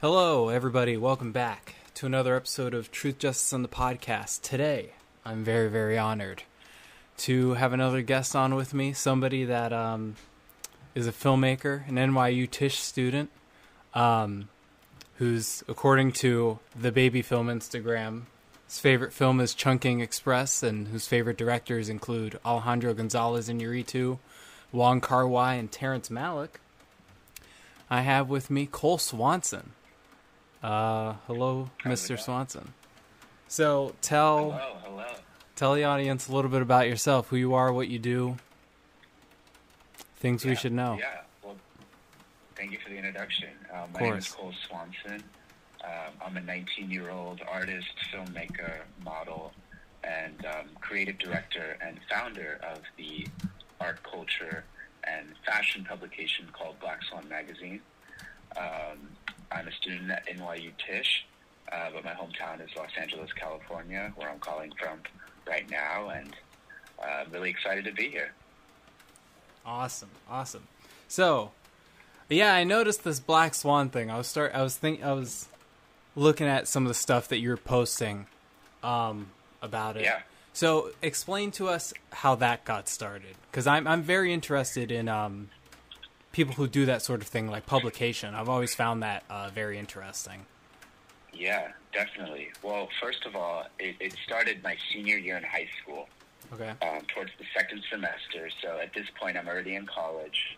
Hello, everybody. Welcome back to another episode of Truth Justice on the podcast. Today, I'm very, very honored to have another guest on with me. Somebody that um, is a filmmaker, an NYU Tisch student, um, who's, according to the Baby Film Instagram, his favorite film is Chungking Express, and whose favorite directors include Alejandro Gonzalez Iñárritu, Wong Kar Wai, and Terrence Malick. I have with me Cole Swanson. Uh, hello, How's Mr. Swanson. So tell Hello, hello. tell the audience a little bit about yourself, who you are, what you do, things we should know. Yeah, well, thank you for the introduction. Uh, my name is. Cole Swanson. Um, I'm a 19 year old artist, filmmaker, model, and um, creative director and founder of the art, culture, and fashion publication called Black Swan Magazine. Um, I'm a student at NYU Tisch, uh, but my hometown is Los Angeles, California, where I'm calling from right now, and uh, I'm really excited to be here. Awesome, awesome. So, yeah, I noticed this Black Swan thing. I was start. I was think. I was looking at some of the stuff that you were posting um, about it. Yeah. So, explain to us how that got started, because I'm I'm very interested in um, people who do that sort of thing, like publication. I've always found that uh, very interesting. Yeah, definitely. Well, first of all, it, it started my senior year in high school, Okay. um, towards the second semester. So at this point, I'm already in college.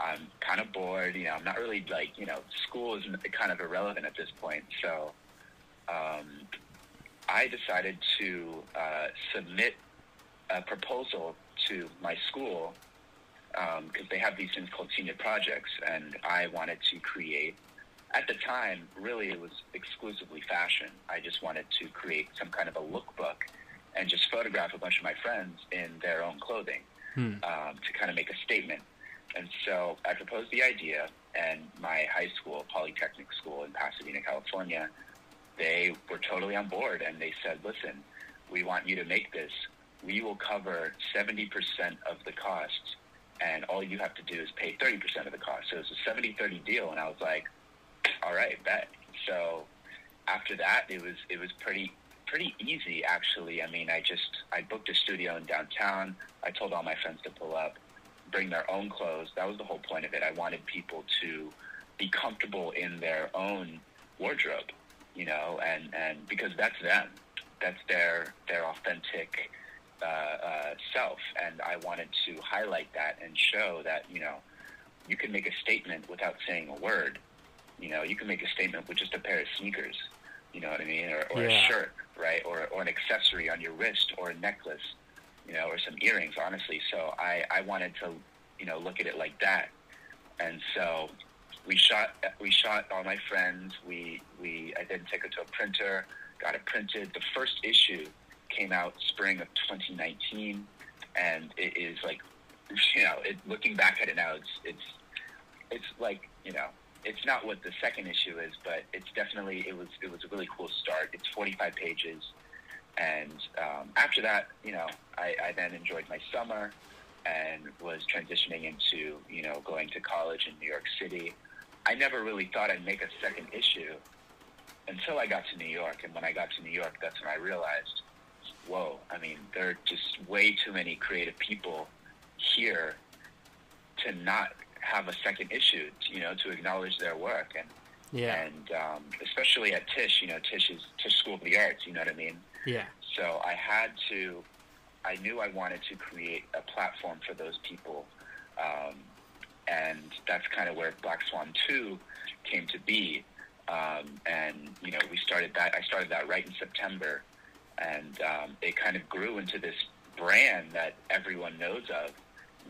I'm kind of bored. You know, I'm not really like you know, school is kind of irrelevant at this point. So um, I decided to uh, submit a proposal to my school because they have these things called senior projects, and I wanted to create. At the time, really, it was exclusively fashion. I just wanted to create some kind of a lookbook and just photograph a bunch of my friends in their own clothing Hmm. um, to kind of make a statement. And so I proposed the idea, and my high school, Polytechnic School in Pasadena, California, they were totally on board, and they said, "Listen, we want you to make this. We will cover seventy percent of the cost, and all you have to do is pay thirty percent of the cost." So it was a 70-30 deal, and I was like, "All right, bet." So after that, it was it was pretty pretty easy actually. I mean, I just I booked a studio in downtown. I told all my friends to pull up, bring their own clothes. That was the whole point of it. I wanted people to be comfortable in their own wardrobe, you know, and and because that's them, that's their their authentic uh, uh, self, and I wanted to highlight that and show that you know you can make a statement without saying a word. You know, you can make a statement with just a pair of sneakers. You know what I mean, or, or Yeah. a shirt, right, or or an accessory on your wrist, or a necklace, you know, or some earrings. Honestly, so I I wanted to you know look at it like that, and so we shot we shot all my friends. We we I then took it to a printer, got it printed. The first issue came out spring of 2019, and it is like you know, it, looking back at it now, it's it's it's like you know, it's not what the second issue is, but it's definitely it was it was a really cool start. It's 45 pages, and um, after that, you know, I, I then enjoyed my summer and was transitioning into you know going to college in New York City. I never really thought I'd make a second issue until I got to New York, and when I got to New York, that's when I realized, whoa! I mean, there are just way too many creative people here to not have a second issue, you know, to acknowledge their work and Yeah. and um, especially at Tisch, you know, Tisch is Tisch School of the Arts, you know what I mean? Yeah. So I had to, I knew I wanted to create a platform for those people. Um, and that's kind of where Black Swan 2 came to be. Um, and, you know, we started that, I started that right in September. And um, it kind of grew into this brand that everyone knows of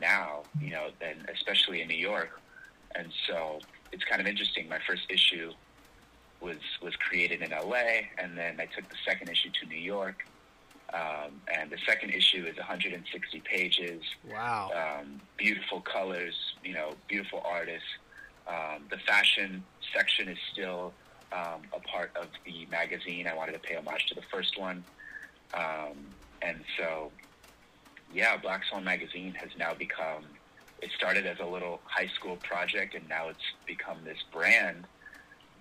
now, you know, and especially in New York. And so it's kind of interesting. My first issue was was created in LA, and then I took the second issue to New York. Um, and the second issue is 160 pages, Wow. um, beautiful colors, you know, beautiful artists. Um, the fashion section is still um, a part of the magazine. I wanted to pay homage to the first one, um, and so yeah, Black Swan magazine has now become. It started as a little high school project, and now it's become this brand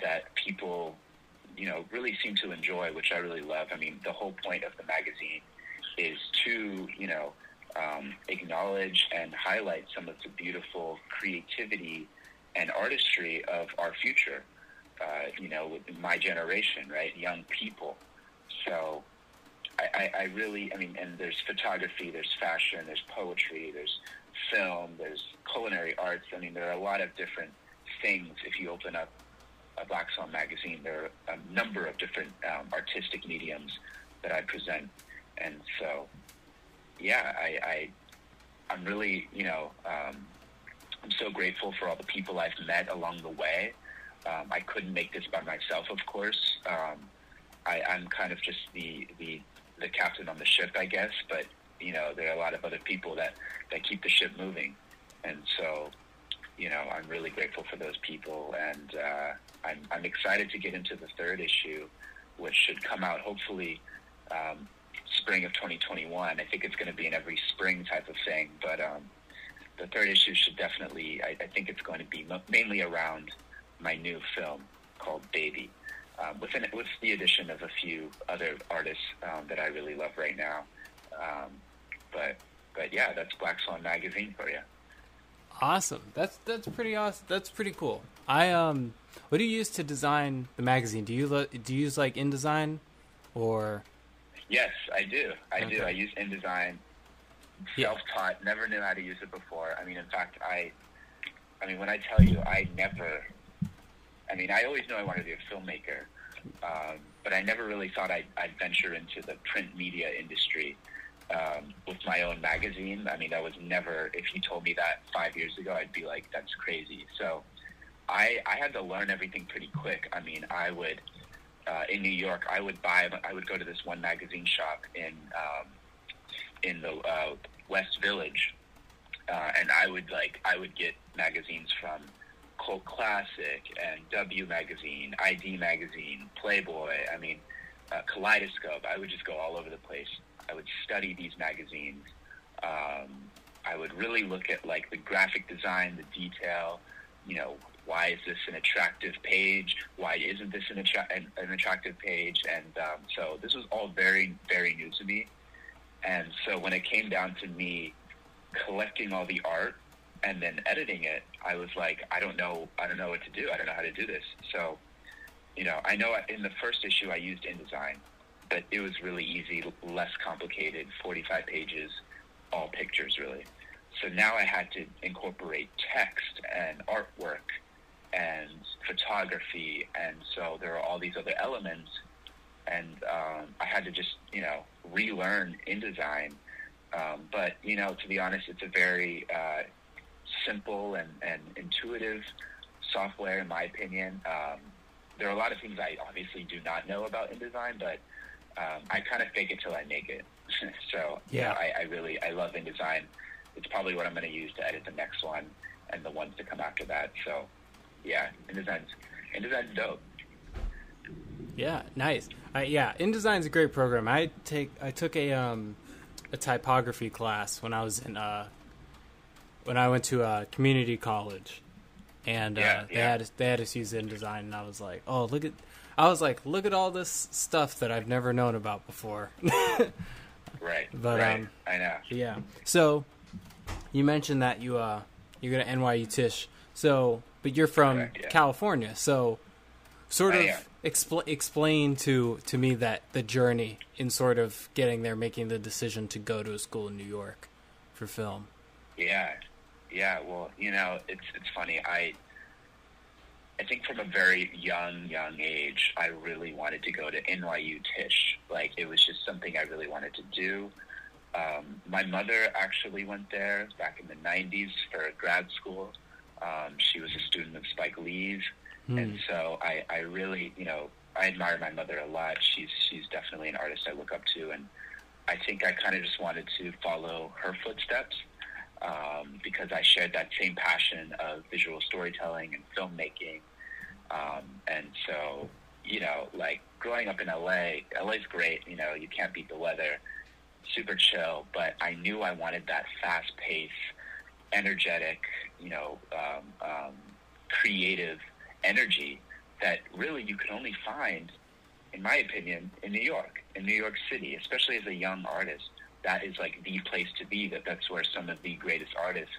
that people, you know, really seem to enjoy, which I really love. I mean, the whole point of the magazine is to, you know, um, acknowledge and highlight some of the beautiful creativity and artistry of our future. Uh, you know, my generation, right? Young people. So I, I, I really, I mean, and there's photography, there's fashion, there's poetry, there's film, there's culinary arts. I mean, there are a lot of different things. If you open up a Black Swan magazine, there are a number of different um, artistic mediums that I present, and so yeah, I, I I'm really you know um, I'm so grateful for all the people I've met along the way. Um, I couldn't make this by myself, of course. Um, I, I'm kind of just the, the the captain on the ship, I guess. But you know, there are a lot of other people that that keep the ship moving, and so you know, I'm really grateful for those people, and uh, I'm I'm excited to get into the third issue, which should come out hopefully um, spring of 2021. I think it's going to be an every spring type of thing, but um, the third issue should definitely. I, I think it's going to be mainly around my new film called Baby, um, with, an, with the addition of a few other artists um, that I really love right now. Um, but but yeah, that's Black Swan magazine for you. Awesome. That's that's pretty awesome. That's pretty cool. I um, what do you use to design the magazine? Do you do you use like InDesign, or? Yes, I do. I okay. do. I use InDesign. Self-taught. Never knew how to use it before. I mean, in fact, I. I mean, when I tell you, I never I mean, I always knew I wanted to be a filmmaker, um, but I never really thought I'd, I'd, venture into the print media industry um, with my own magazine. I mean, that was never. If you told me that five years ago, I'd be like, "That's crazy." So, I I had to learn everything pretty quick. I mean, I would uh, in New York, I would buy. I would go to this one magazine shop in um, in the uh, West Village, uh, and I would like I would get magazines from Cult Classic and W Magazine, ID Magazine, Playboy. I mean, uh, Kaleidoscope. I would just go all over the place. I would study these magazines. Um, I would really look at like the graphic design, the detail. You know, why is this an attractive page? Why isn't this an, attra- an, an attractive page? And um, so this was all very, very new to me. And so when it came down to me collecting all the art and then editing it, I was like, I don't know, I don't know what to do. I don't know how to do this. So, you know, I know in the first issue I used InDesign, but it was really easy, less complicated, 45 pages, all pictures really. So now I had to incorporate text and artwork and photography, and so there are all these other elements, and um, I had to just, you know, relearn InDesign. Um, but you know, to be honest, it's a very uh, simple and, and intuitive software, in my opinion. Um, there are a lot of things I obviously do not know about InDesign, but um, I kind of fake it till I make it. so yeah, you know, I, I really I love InDesign. It's probably what I'm going to use to edit the next one and the ones to come after that. So yeah, InDesign's InDesign's dope. Yeah, nice. Uh, yeah, InDesign's a great program. I take I took a um a typography class when I was in uh when I went to uh, community college, and uh, yeah, they had they had us use InDesign, and I was like, oh look at, I was like, look at all this stuff that I've never known about before. right. But right. um, I know. Yeah. So, you mentioned that you uh you're gonna NYU Tisch. So, but you're from Correct, yeah. California, so sort of expl- explain to to me that the journey in sort of getting there, making the decision to go to a school in New York for film. Yeah, yeah, well, you know, it's it's funny. I I think from a very young young age, I really wanted to go to NYU Tisch. Like it was just something I really wanted to do. Um, my mother actually went there back in the '90s for grad school. Um, she was a student of Spike Lee's, mm. and so I, I really, you know, I admire my mother a lot. She's she's definitely an artist I look up to, and I think I kind of just wanted to follow her footsteps um, because I shared that same passion of visual storytelling and filmmaking. Um, and so, you know, like growing up in LA, LA's great. You know, you can't beat the weather, super chill. But I knew I wanted that fast paced, energetic, you know, um, um, creative energy that really you could only find, in my opinion, in New York, in New York City, especially as a young artist. That is like the place to be. That that's where some of the greatest artists,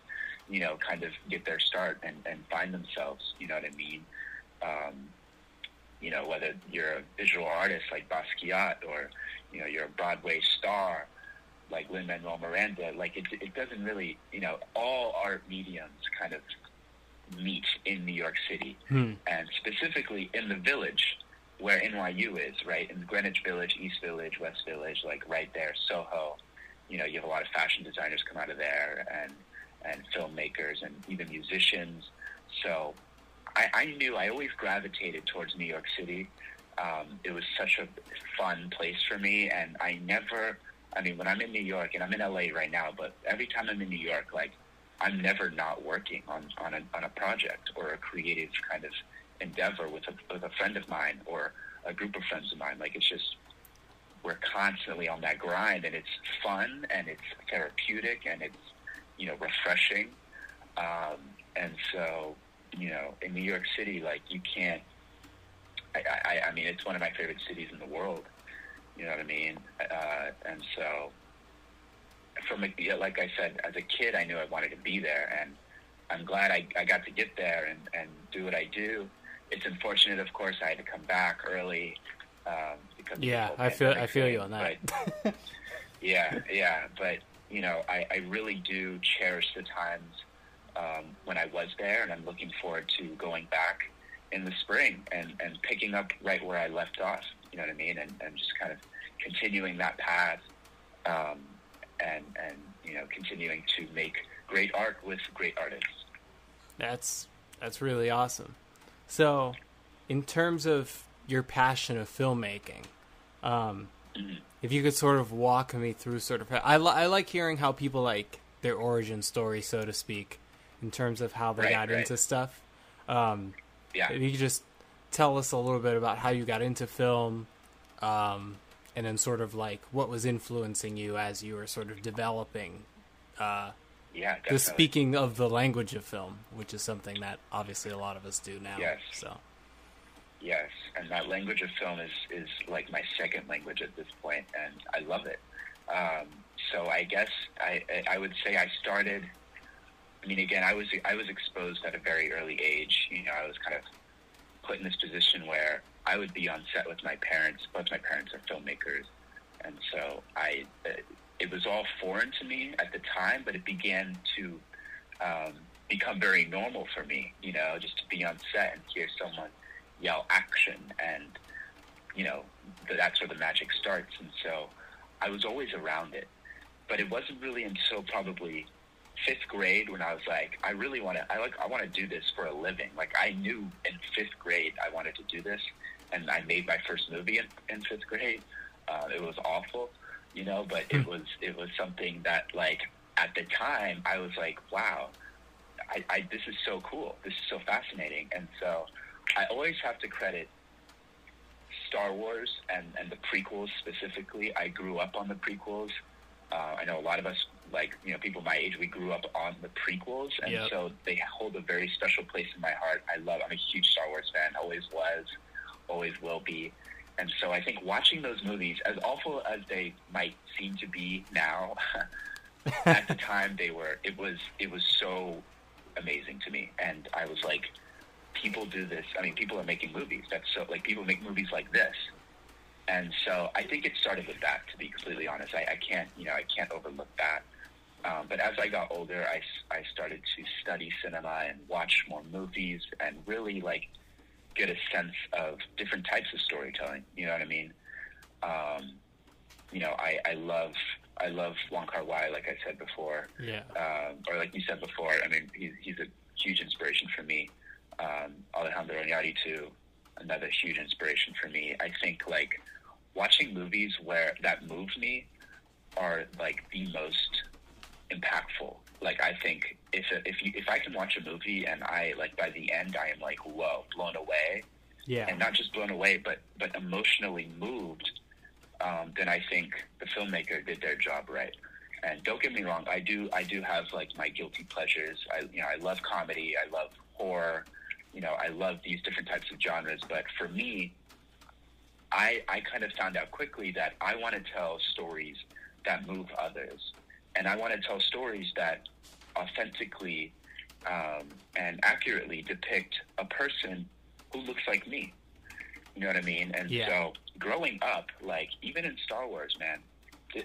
you know, kind of get their start and, and find themselves. You know what I mean? Um, you know, whether you're a visual artist like Basquiat or, you know, you're a Broadway star like Lin Manuel Miranda, like it, it doesn't really, you know, all art mediums kind of meet in New York City, Hmm. and specifically in the village where NYU is, right? In Greenwich Village, East Village, West Village, like right there, Soho. You know, you have a lot of fashion designers come out of there, and and filmmakers, and even musicians. So, I, I knew I always gravitated towards New York City. Um, it was such a fun place for me, and I never. I mean, when I'm in New York, and I'm in LA right now, but every time I'm in New York, like I'm never not working on on a, on a project or a creative kind of endeavor with a with a friend of mine or a group of friends of mine. Like it's just we're constantly on that grind, and it's fun and it's therapeutic and it's you know refreshing. Um, and so you know, in New York City, like you can't. I, I, I mean, it's one of my favorite cities in the world. You know what I mean? Uh, and so, from a, like I said, as a kid, I knew I wanted to be there, and I'm glad I, I got to get there and, and do what I do. It's unfortunate, of course, I had to come back early um, because Yeah, I feel I feel you on that. but- yeah, yeah, but you know, I, I really do cherish the times um, when I was there, and I'm looking forward to going back in the spring and, and picking up right where I left off. You know what I mean? And, and just kind of continuing that path, um, and and you know, continuing to make great art with great artists. That's that's really awesome. So, in terms of your passion of filmmaking, um, Mhm. if you could sort of walk me through sort of I, li- I like hearing how people like their origin story, so to speak, in terms of how they Right, got right. into stuff. Um, Yeah. if you could just tell us a little bit about how you got into film, um, and then sort of like what was influencing you as you were sort of developing uh, Yeah, the speaking of the language of film, which is something that obviously a lot of us do now. Yes. So Yes, and that language of film is, is like my second language at this point, and I love it. Um, so I guess I I would say I started. I mean, again, I was I was exposed at a very early age. You know, I was kind of put in this position where I would be on set with my parents. Both my parents are filmmakers, and so I uh, it was all foreign to me at the time, but it began to um, become very normal for me. You know, just to be on set and hear someone yell action and you know that's where the magic starts. And so i was always around it but it wasn't really until probably fifth grade when i was like i really want to i like i want to do this for a living. Like i knew in fifth grade i wanted to do this and i made my first movie in, in fifth grade. Uh, it was awful you know but it was it was something that like at the time i was like wow I, I this is so cool. This is so fascinating. And so I always have to credit Star Wars and, and the prequels specifically. I grew up on the prequels. Uh, I know a lot of us, like you know, people my age, we grew up on the prequels, and Yep. so they hold a very special place in my heart. I love. I'm a huge Star Wars fan. Always was, always will be. And so I think watching those movies, as awful as they might seem to be now, at the time they were. It was it was so amazing to me, and I was like, people do this. I mean, people are making movies. That's so like people make movies like this, and so I think it started with that. To be completely honest, I, I can't you know I can't overlook that. Um, but as I got older, I, I started to study cinema and watch more movies and really like get a sense of different types of storytelling. You know what I mean? Um, you know, I, I love I love Wong Kar Wai, like I said before yeah, um, or like you said before, I mean, he's, he's a huge inspiration for me. Um, Alejandro Iñárritu, too, another huge inspiration for me. I think like watching movies where that move me are like the most impactful. Like I think if if you, if I can watch a movie and I like by the end I am like whoa blown away, yeah, and not just blown away but but emotionally moved, um, then I think the filmmaker did their job right. And don't get me wrong, I do I do have like my guilty pleasures. I you know I love comedy, I love horror, you know, I love these different types of genres. But for me, I, I kind of found out quickly that I want to tell stories that move others. And I want to tell stories that authentically um, and accurately depict a person who looks like me. You know what I mean? And Yeah. so growing up, like even in Star Wars, man,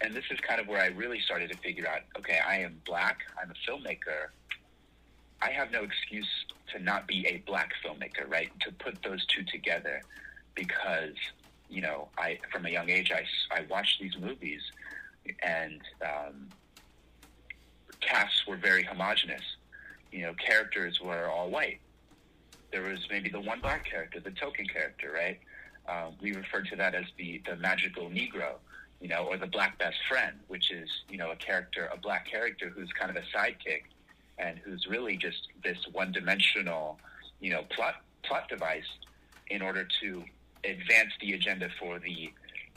and this is kind of where I really started to figure out, okay, I am black, I'm a filmmaker. I have no excuse to not be a black filmmaker, right? To put those two together because, you know, I, from a young age, I, I watched these movies and, um, casts were very homogenous. You know, characters were all white. There was maybe the one black character, the token character, right? Um, we refer to that as the, the magical Negro, you know, or the black best friend, which is, you know, a character, a black character who's kind of a sidekick and who's really just this one dimensional, you know, plot, plot device in order to advance the agenda for the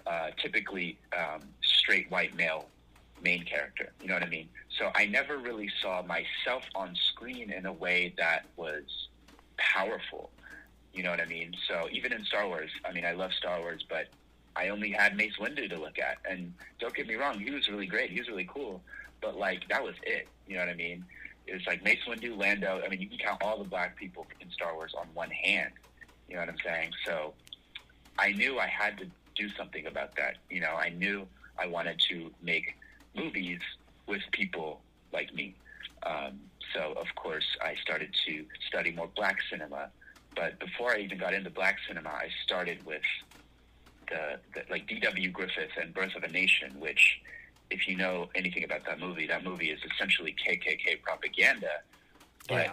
uh, typically um, straight white male main character. You know what I mean? So I never really saw myself on screen in a way that was powerful. You know what I mean? So even in Star Wars, I mean, I love Star Wars, but I only had Mace Windu to look at. And don't get me wrong, he was really great. He was really cool. But like, that was it. You know what I mean? It was like Mace Windu, Lando. I mean, you can count all the black people in Star Wars on one hand. You know what I'm saying? So I knew I had to do something about that. You know, I knew I wanted to make movies with people like me. Um, so, of course, I started to study more black cinema. But before I even got into black cinema, I started with the, the like D.W. Griffith and Birth of a Nation, which, if you know anything about that movie, that movie is essentially KKK propaganda. But Yeah.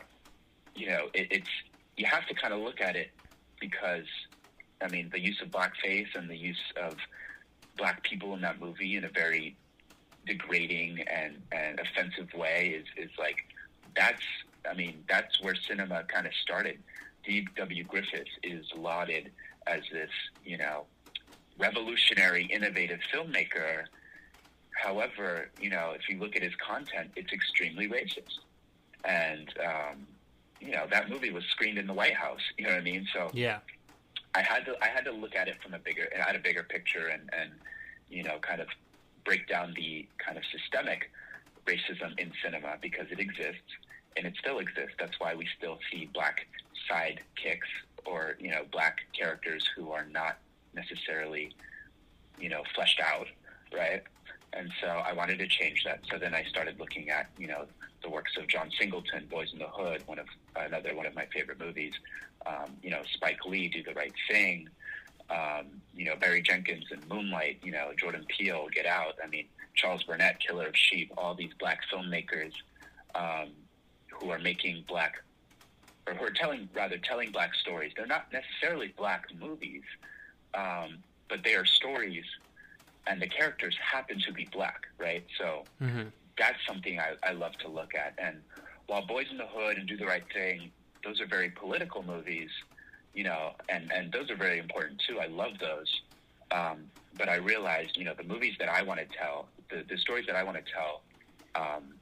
you know, it, it's you have to kind of look at it because, I mean, the use of blackface and the use of black people in that movie in a very degrading and, and offensive way is, is like that's I mean that's where cinema kind of started. D.W. Griffith is lauded as this you know revolutionary, innovative filmmaker. However, you know if you look at his content, it's extremely racist, and um, you know that movie was screened in the White House. You know what I mean? So Yeah. I had to I had to look at it from a bigger I had a bigger picture and and you know kind of break down the kind of systemic racism in cinema because it exists and it still exists. That's why we still see black sidekicks or you know black characters who are not necessarily you know fleshed out, right? And so I wanted to change that. So then I started looking at you know the works of John Singleton, Boys in the Hood, one of another one of my favorite movies. Um, you know, Spike Lee, Do the Right Thing. Um, you know, Barry Jenkins and Moonlight. You know, Jordan Peele, Get Out. I mean, Charles Burnett, Killer of Sheep. All these black filmmakers um, who are making black, or who are telling rather telling black stories. They're not necessarily black movies, um, but they are stories, and the characters happen to be black, right? So hmm that's something I, I love to look at. And while Boys in the Hood and Do the Right Thing, those are very political movies, you know, and, and those are very important too. I love those. Um, but I realized, you know, the movies that I want to tell, the, the stories that I want to tell, um,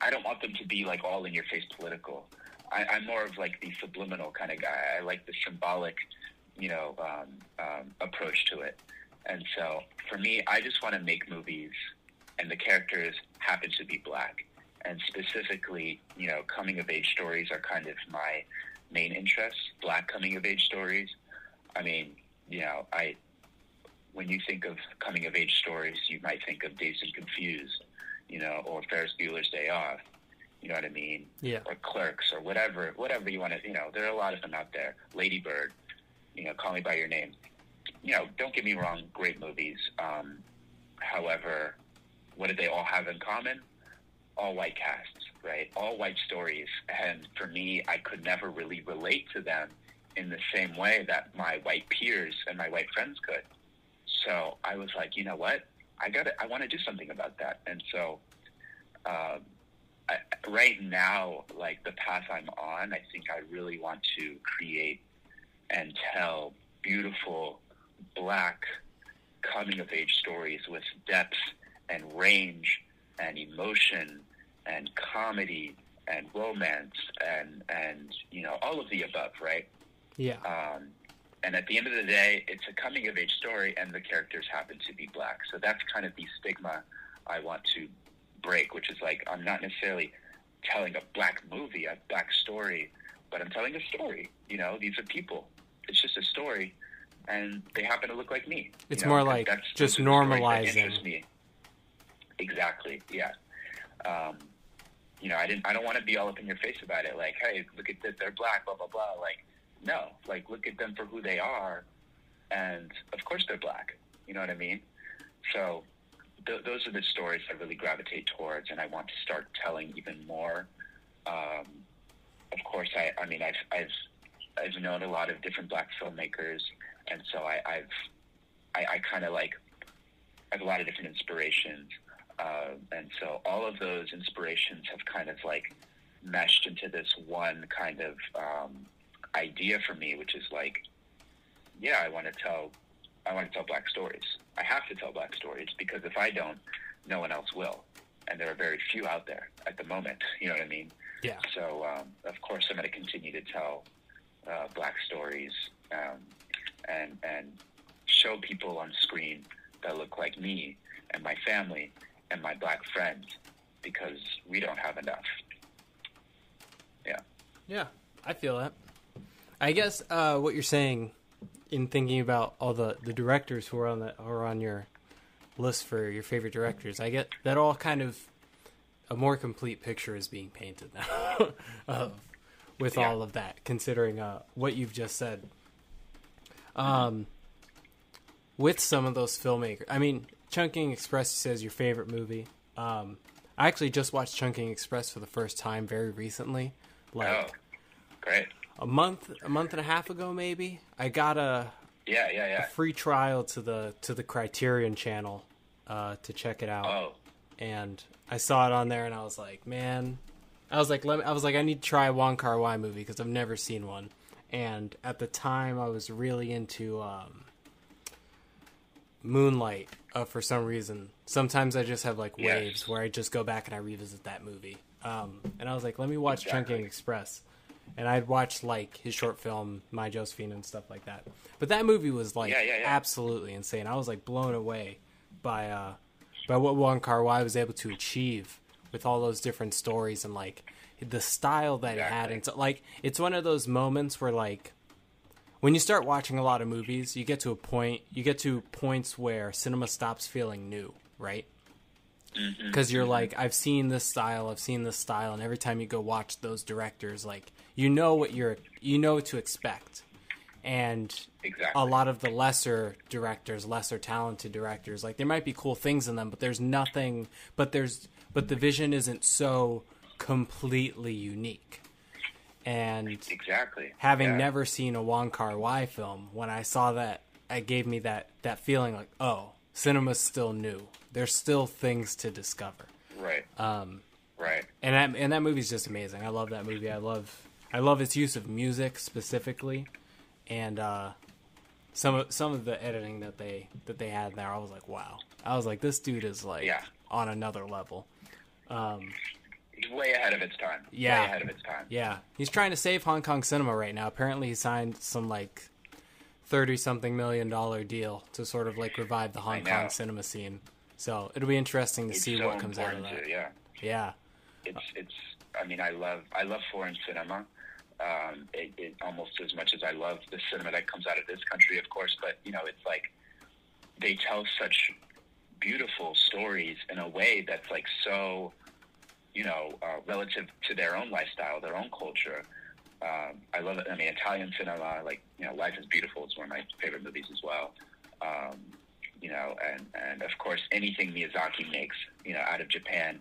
I don't want them to be like all in your face political. I, I'm more of like the subliminal kind of guy. I like the symbolic, you know, um, um, approach to it. And so for me, I just want to make movies and the characters happen to be black. And specifically, you know, coming of age stories are kind of my main interests, black coming of age stories. I mean, you know, I when you think of coming of age stories, you might think of Dazed and Confused, you know, or Ferris Bueller's Day Off. You know what I mean? Yeah. Or Clerks, or whatever, whatever you want to. You know, there are a lot of them out there. Lady Bird, you know, Call Me by Your Name. You know, don't get me wrong, great movies. Um, however, what do they all have in common? All white casts, right? All white stories. And for me, I could never really relate to them in the same way that my white peers and my white friends could. So I was like, you know what? I got I want to do something about that. And so, um, I, right now, like the path I'm on, I think I really want to create and tell beautiful black coming of age stories with depth and range and emotion and comedy and romance and and you know all of the above, right? Yeah. Um, and at the end of the day, it's a coming of age story, and the characters happen to be black. So that's kind of the stigma I want to break, which is like I'm not necessarily telling a black movie, a black story, but I'm telling a story. You know, these are people. It's just a story, and they happen to look like me. It's you know, more like just those are the stories that normalizing. Exactly. Yeah. Um, you know, I didn't. I don't want to be all up in your face about it. Like, hey, look at this. They're black. Blah blah blah. Like, no. Like, look at them for who they are, and of course they're black. You know what I mean? So, th- those are the stories I really gravitate towards, and I want to start telling even more. Um, of course, I. I mean, I've I've I've known a lot of different black filmmakers, and so I, I've I, I kind of like I have a lot of different inspirations. Uh, and so all of those inspirations have kind of like meshed into this one kind of um, idea for me, which is like, yeah, I want to tell, I want to tell black stories. I have to tell black stories because if I don't, no one else will, and there are very few out there at the moment. You know what I mean? Yeah. So um, of course, I'm going to continue to tell uh, black stories um, and and show people on screen that look like me and my family and my black friends because we don't have enough. Yeah. Yeah, I feel that. I guess uh, what you're saying in thinking about all the, the directors who are on the who are on your list for your favorite directors, I get that all kind of a more complete picture is being painted now of with Yeah. all of that, considering uh, what you've just said. Um, with some of those filmmakers, I mean, Chungking Express says your favorite movie. Um, I actually just watched Chungking Express for the first time very recently, like oh, great. a month, a month and a half ago, maybe. I got a, Yeah, yeah, yeah. free trial to the to the Criterion channel uh, to check it out, Oh, and I saw it on there, and I was like, man, I was like, let me, I was like, I need to try a Wong Kar Wai movie because I've never seen one, and at the time, I was really into um, Moonlight. Uh, for some reason, sometimes I just have like Yes. waves where I just go back and I revisit that movie. Um, and I was like, let me watch Exactly. Chungking Express. And I'd watched like his short film, My Josephine, and stuff like that. But that movie was like Yeah, yeah, yeah. absolutely insane. I was like blown away by uh, by what Wong Kar Wai was able to achieve with all those different stories and like the style that it had. And so, like it's one of those moments where like when you start watching a lot of movies, you get to a point, you get to points where cinema stops feeling new, right? Mm-hmm. Because you're like, I've seen this style, I've seen this style, and every time you go watch those directors, like you know what you're, you know what to expect, and exactly. a lot of the lesser directors, lesser talented directors, like there might be cool things in them, but there's nothing, but there's, but the vision isn't so completely unique, and Exactly. having Yeah. never seen a Wong Kar Wai film, when I saw that, it gave me that that feeling like, oh, cinema's still new. There's still things to discover. Right. Um, Right. and that and that movie's just amazing. I love that movie. I love I love its use of music specifically, and uh, some of some of the editing that they that they had there. I was like, wow. I was like, this dude is like Yeah. on another level. Um, way ahead of its time. Yeah. Way ahead of its time. Yeah, he's trying to save Hong Kong cinema right now. Apparently, he signed some like thirty something million dollar deal to sort of like revive the Hong. Kong cinema scene. So it'll be interesting to It's see so what comes out of that. to- yeah. Yeah, it's it's I mean I love I love foreign cinema. Um, it, it almost as much as I love the cinema that comes out of this country, of course. But you know, it's like they tell such beautiful stories in a way that's like so, you know, uh, relative to their own lifestyle, their own culture. Um, I love it. I mean, Italian cinema, like you know, Life is Beautiful is one of my favorite movies as well. Um, you know, and and of course anything Miyazaki makes, you know, out of Japan,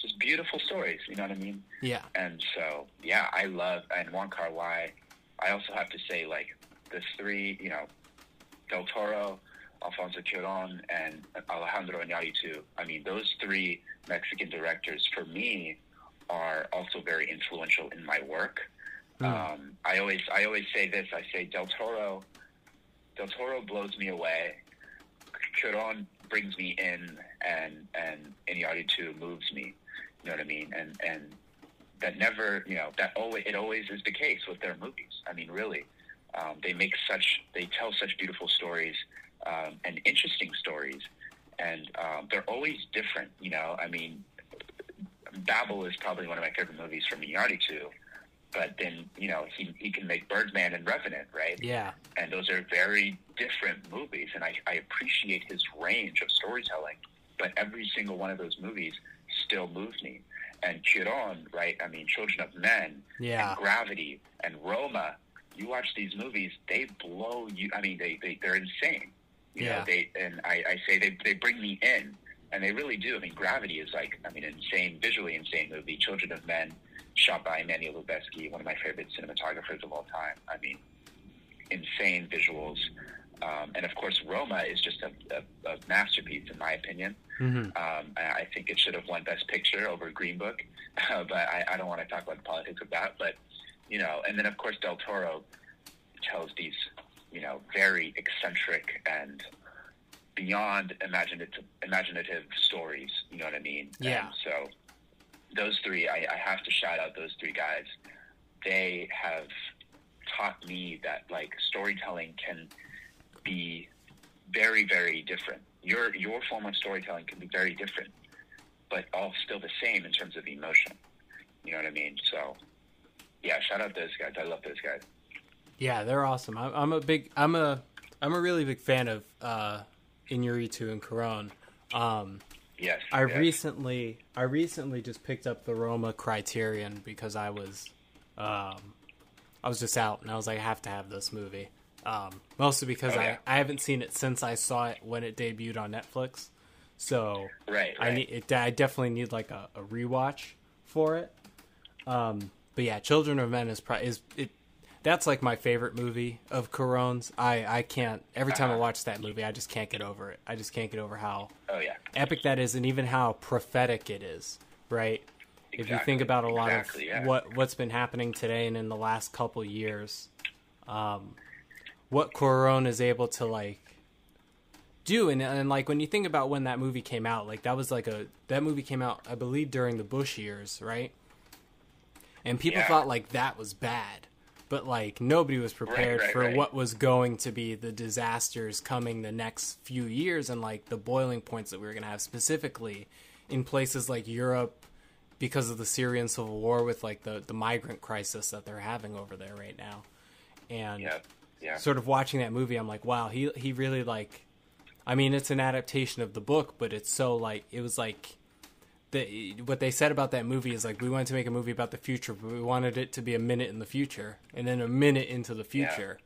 just beautiful stories. You know what I mean? yeah, And so, yeah, I love and Wong Kar Wai. I also have to say, like the three, you know, Del Toro, Alfonso Cuarón, and Alejandro Iñárritu. I mean, those three Mexican directors for me are also very influential in my work. Um, I always, I always say this. I say Del Toro, Del Toro blows me away. Cuarón brings me in, and and Iñárritu moves me. You know what I mean? And and that never, you know, that always it always is the case with their movies. I mean, really, um, they make such they tell such beautiful stories um, and interesting stories, and um, they're always different. You know, I mean, Babel is probably one of my favorite movies from Iñárritu, but then you know he he can make Birdman and Revenant, right? Yeah. And those are very different movies, and I, I appreciate his range of storytelling. But every single one of those movies still moves me. And Cuarón, right? I mean, Children of Men, Yeah. and Gravity, and Roma. You watch these movies; they blow you. I mean, they, they they're insane. You Yeah. know, they and I, I say they they bring me in, and they really do. I mean, Gravity is like I mean, insane, visually insane movie. Children of Men, shot by Emmanuel Lubezki, one of my favorite cinematographers of all time. I mean, insane visuals. Um, and of course, Roma is just a, a, a masterpiece, in my opinion. hmm Um, I I think it should have won Best Picture over Green Book, uh, but I, I don't want to talk about the politics of that. But you know, and then of course Del Toro tells these you know very eccentric and beyond imaginative imaginative stories. You know what I mean? Yeah. And so those three, I, I have to shout out those three guys. They have taught me that like storytelling can be very very different. Your your form of storytelling can be very different, but all still the same in terms of emotion. You know what I mean? So yeah, shout out those guys. I love those guys. Yeah, they're awesome. I'm, I'm a big, I'm a, I'm a really big fan of uh, Iñárritu and Cuarón. Um, Yes. I yes. recently, I recently just picked up the Roma Criterion because I was, um, I was just out and I was like, I have to have this movie. Um, mostly because Oh, yeah. I, I haven't seen it since I saw it when it debuted on Netflix. So Right. I need it, I definitely need like a, a rewatch for it. Um, but yeah, Children of Men is probably is it. That's like my favorite movie of Cuarón's. I I can't every time I Uh-huh. watch that movie, I just can't get over it. I just can't get over how oh yeah. epic that is, and even how prophetic it is. Right? Exactly. If you think about a lot exactly, of yeah. what what's been happening today and in the last couple years, um, what Cuarón is able to like do and, and like when you think about when that movie came out like that was like a that movie came out i believe during the bush years right and people Yeah. thought like that was bad but like nobody was prepared right, for right. what was going to be the disasters coming the next few years and like the boiling points that we were going to have specifically in places like europe because of the syrian civil war with like the the migrant crisis that they're having over there right now and Yeah. Yeah. sort of watching that movie, I'm like, wow, he he really like. I mean, it's an adaptation of the book, but it's so like it was like the what they said about that movie is like we wanted to make a movie about the future, but we wanted it to be a minute in the future, and then a minute into the Yeah. future,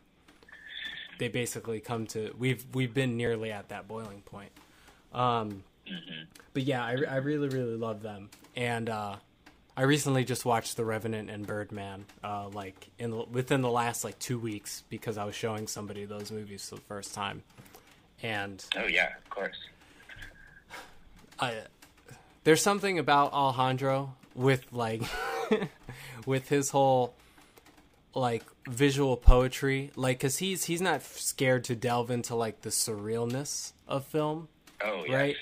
they basically come to we've we've been nearly at that boiling point. Um, Mm-hmm. but yeah, I, I really really love them, and uh, I recently just watched The Revenant and Birdman, uh, like in the, within the last like two weeks because I was showing somebody those movies for the first time, and Oh yeah. Of course. I, there's something about Alejandro with like with his whole like visual poetry, like because he's he's not scared to delve into like the surrealness of film, Oh yes. right?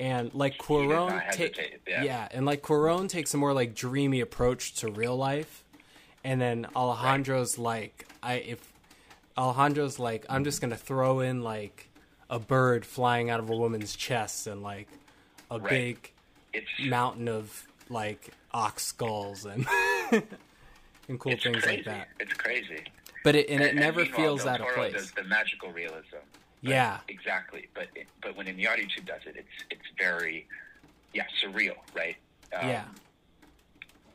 And like Cuarón, ta- yeah. yeah, and like Cuarón takes a more like dreamy approach to real life, and then Alejandro's like, I if Alejandro's like, I'm just gonna throw in like a bird flying out of a woman's chest and like a Right. big It's mountain of like ox skulls and and cool things crazy. like that. It's crazy. But it and it never meanwhile, feels out of place. does the magical realism. But- Yeah. Exactly. But it, but when Iñárritu does it, it's it's very yeah surreal, right? Um, Yeah.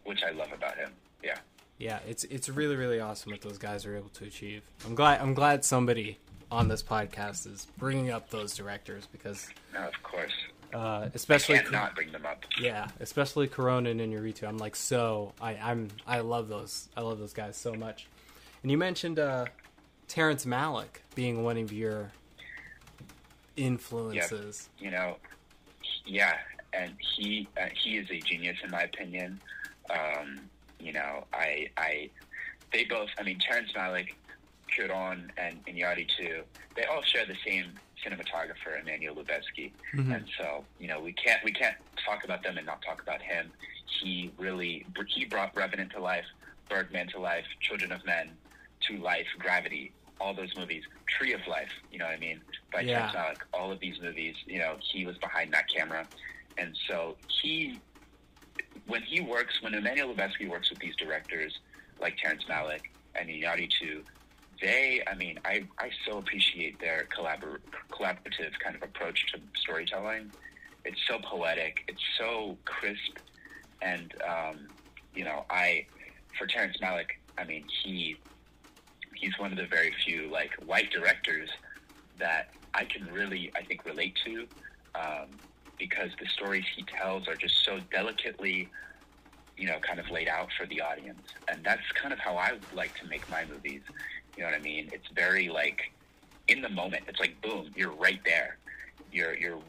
Which I love about him. Yeah. Yeah, it's it's really really awesome what those guys are able to achieve. I'm glad I'm glad somebody on this podcast is bringing up those directors because No, of course. Uh, especially Can't bring them up. yeah, especially Cuarón and Iñárritu. I'm like so I I'm I love those I love those guys so much. And you mentioned uh, Terrence Malick being one of your influences. you know, yeah, and he uh, he is a genius in my opinion. Um, you know, I I they both. I mean, Terrence Malick Cuarón and Iñárritu, they all share the same cinematographer, Emmanuel Lubezki, Mhm. and so you know we can't we can't talk about them and not talk about him. He really he brought Revenant to life, Birdman to life, Children of Men to life, Gravity, all those movies, Tree of Life. You know what I mean? By Yeah. Terrence Malick, all of these movies. You know he was behind that camera, and so he when he works when Emmanuel Lubezki works with these directors like Terrence Malick and Iñárritu, they, I mean, I, I so appreciate their collabor- collaborative kind of approach to storytelling. It's so poetic. It's so crisp. And, um, you know, I, for Terrence Malick, I mean, he, he's one of the very few, like, white directors that I can really, I think, relate to um, because the stories he tells are just so delicately, you know, kind of laid out for the audience. And that's kind of how I like to make my movies. You know what I mean? It's very like in the moment. It's like boom, you're right there. You're you're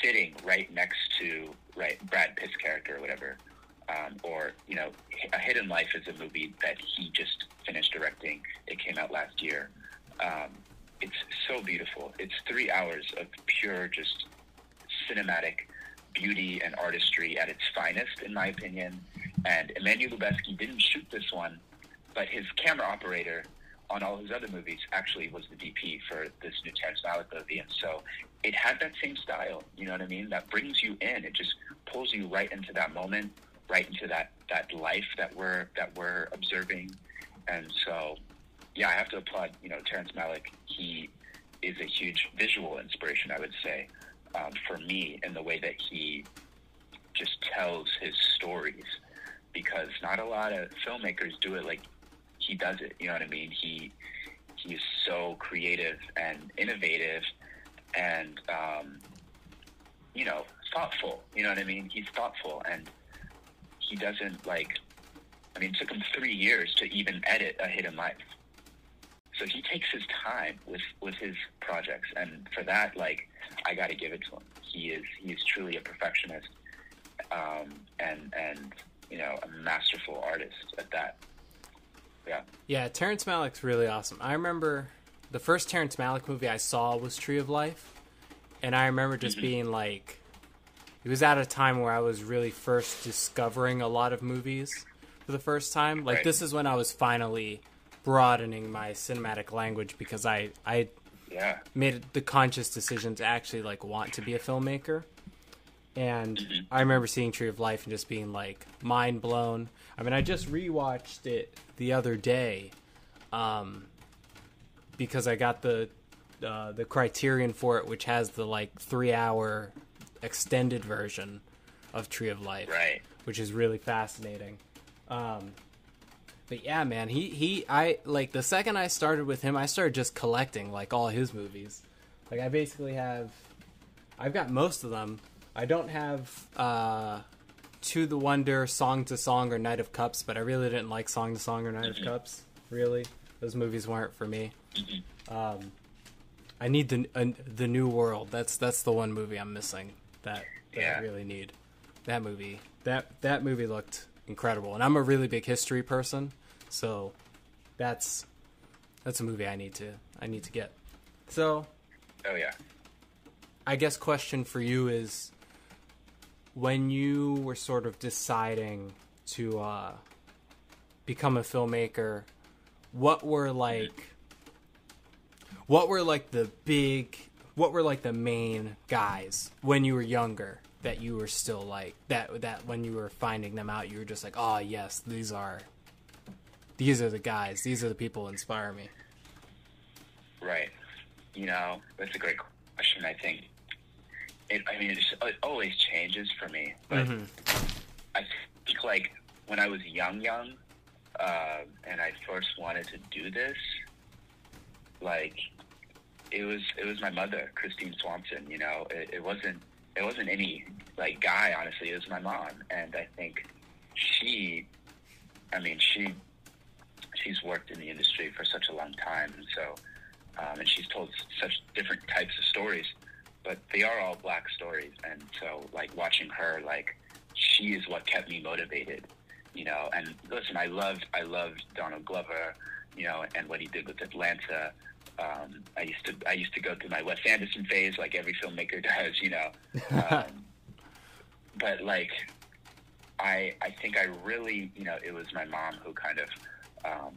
sitting right next to right Brad Pitt's character or whatever. Um, or you know, A Hidden Life is a movie that he just finished directing. It came out last year. Um, it's so beautiful. It's three hours of pure, just cinematic beauty and artistry at its finest, in my opinion. And Emmanuel Lubezki didn't shoot this one, but his camera operator on all his other movies actually was the DP for this new Terrence Malick movie, and so it had that same style. You know what I mean? That brings you in. It just pulls you right into that moment, right into that that life that we're that we're observing, and so yeah, I have to applaud. You know, Terrence Malick. He is a huge visual inspiration, I would say, um, for me in the way that he just tells his stories. Because not a lot of filmmakers do it like he does it. You know what I mean? He he's so creative and innovative, and um, you know thoughtful. You know what I mean? He's thoughtful, and he doesn't like. I mean, it took him three years to even edit A Hidden Life. So he takes his time with with his projects, and for that, like, I got to give it to him. He is he is truly a perfectionist, um, and and you know a masterful artist at that. Yeah. Yeah, Terrence Malick's really awesome. I remember the first Terrence Malick movie I saw was Tree of Life, and I remember just mm-hmm. being like, it was at a time where I was really first discovering a lot of movies for the first time. Like Right. this is when I was finally broadening my cinematic language because I I Yeah. made the conscious decision to actually like want to be a filmmaker. And mm-hmm. I remember seeing Tree of Life and just being like mind blown. I mean, I just rewatched it the other day, um, because I got the uh, the Criterion for it, which has the like three hour extended version of Tree of Life, Right. which is really fascinating. Um, but yeah, man, he he I like the second I started with him, I started just collecting like all his movies. Like I basically have, I've got most of them. I don't have uh, To the Wonder, Song to Song, or Knight of Cups, but I really didn't like Song to Song or Knight of Cups. Really, those movies weren't for me. Um, I need the uh, the New World. That's that's the one movie I'm missing. That that Yeah. I really need. That movie. That that movie looked incredible, and I'm a really big history person, so that's that's a movie I need to I need to get. So Oh yeah. I guess question for you is when you were sort of deciding to uh, become a filmmaker, what were like what were like the big what were like the main guys when you were younger that you were still like that that when you were finding them out you were just like oh yes these are these are the guys these are the people inspire me Right. You know, that's a great question. I think. It, I mean, it always changes for me, but Mhm. I think like when I was young, young, uh, and I first wanted to do this, like it was it was my mother, Christine Swanson. You know, it, it wasn't it wasn't any like guy. Honestly, it was my mom, and I think she, I mean, she she's worked in the industry for such a long time, and so um, and she's told such different types of stories, but they are all black stories, and so like watching her, like she is what kept me motivated, you know. And listen, I loved I loved Donald Glover, you know, and what he did with Atlanta. Um, I used to I used to go through my Wes Anderson phase, like every filmmaker does, you know. Um, but like, I I think I really, you know, it was my mom who kind of um,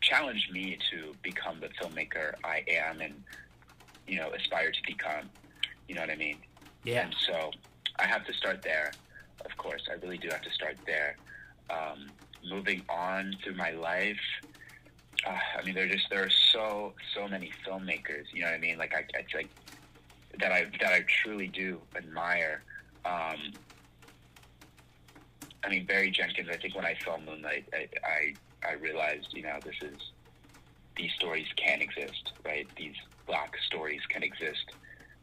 challenged me to become the filmmaker I am and you know aspire to become. You know what I mean? Yeah. And so I have to start there. Of course, I really do have to start there. Um, moving on through my life, uh, I mean, there just there are so so many filmmakers. You know what I mean? Like I, like that I that I truly do admire. Um, I mean, Barry Jenkins. I think when I saw Moonlight, I, I I realized, you know, this is these stories can exist, right? These black stories can exist,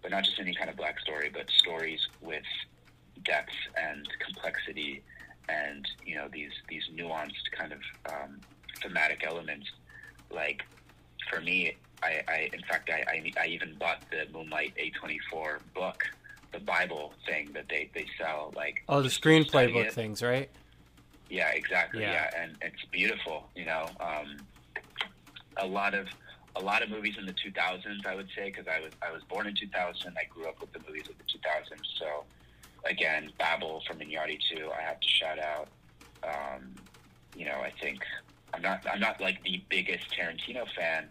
but not just any kind of black story, but stories with depth and complexity, and you know these these nuanced kind of um, thematic elements. Like for me, I, I in fact I, I, I even bought the Moonlight A24 book, the Bible thing that they they sell. Like oh, the screenplay book it. things, right? Yeah, exactly. Yeah. Yeah, and it's beautiful. You know, um, a lot of a lot of movies in the 2000s, I would say, because I was I was born in 2000. I grew up with the movies of the 2000s. So, again, Babel from Minyardi too. I have to shout out. Um, you know, I think I'm not I'm not like the biggest Tarantino fan,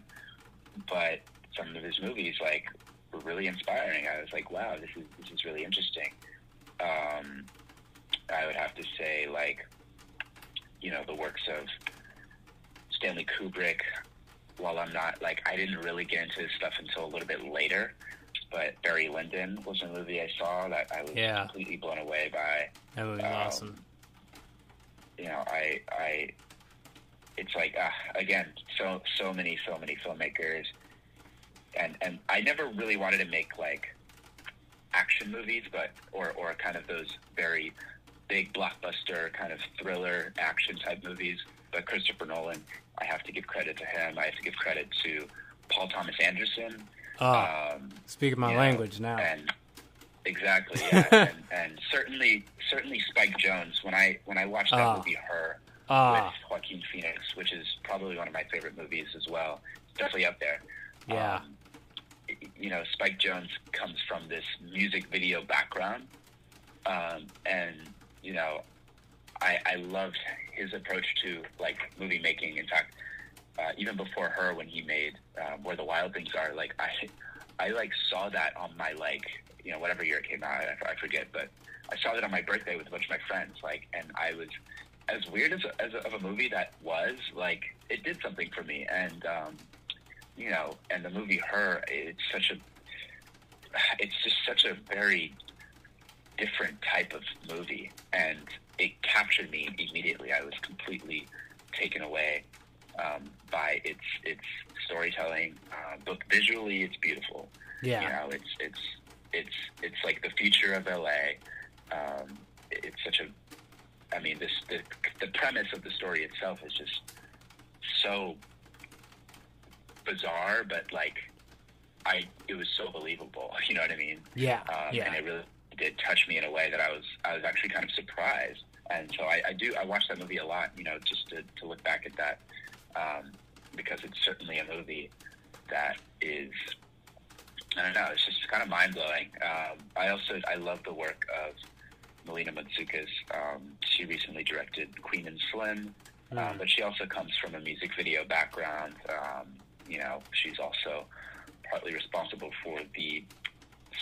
but some of his movies like were really inspiring. I was like, wow, this is this is really interesting. Um, I would have to say like you know the works of Stanley Kubrick. While I'm not like I didn't really get into his stuff until a little bit later, but Barry Lyndon was a movie I saw that I was Yeah. completely blown away by. That movie's Um, awesome. You know, I I it's like uh, again so so many so many filmmakers, and and I never really wanted to make like action movies, but or or kind of those very big blockbuster kind of thriller action type movies. But Christopher Nolan, I have to give credit to him. I have to give credit to Paul Thomas Anderson. Oh, Um, speaking my you know, language now. and exactly, yeah, and, and certainly certainly Spike Jonze. When I when I watched that Ah. movie, Her Ah, with Joaquin Phoenix, which is probably one of my favorite movies as well. It's definitely up there. Yeah. Um, you know, Spike Jonze comes from this music video background, um, and you know, I, I loved his approach to like movie making. In fact, uh, even before her, when he made um, Where the Wild Things Are, like I, I like saw that on my like you know whatever year it came out, I, I forget, but I saw that on my birthday with a bunch of my friends, like, and I was as weird as, as of a movie that was, like, it did something for me, and um, you know, and the movie Her, it's such a, it's just such a very different type of movie, and it captured me immediately. I was completely taken away um, by its its storytelling. Uh, book visually, it's beautiful. yeah. You know, it's it's it's it's like the future of LA. Um, it's such a, I mean, this the the premise of the story itself is just so bizarre, but like, I it was so believable. You know what I mean? Yeah. um, yeah. and it really did touch me in a way that I was I was actually kind of surprised. And so I, I do I watch that movie a lot, you know, just to, to look back at that um, because it's certainly a movie that is I don't know, it's just kind of mind blowing. Um, I also I love the work of Melina Matsoukas. Um, she recently directed Queen and Slim, um, Mm. but she also comes from a music video background. Um, you know, she's also partly responsible for the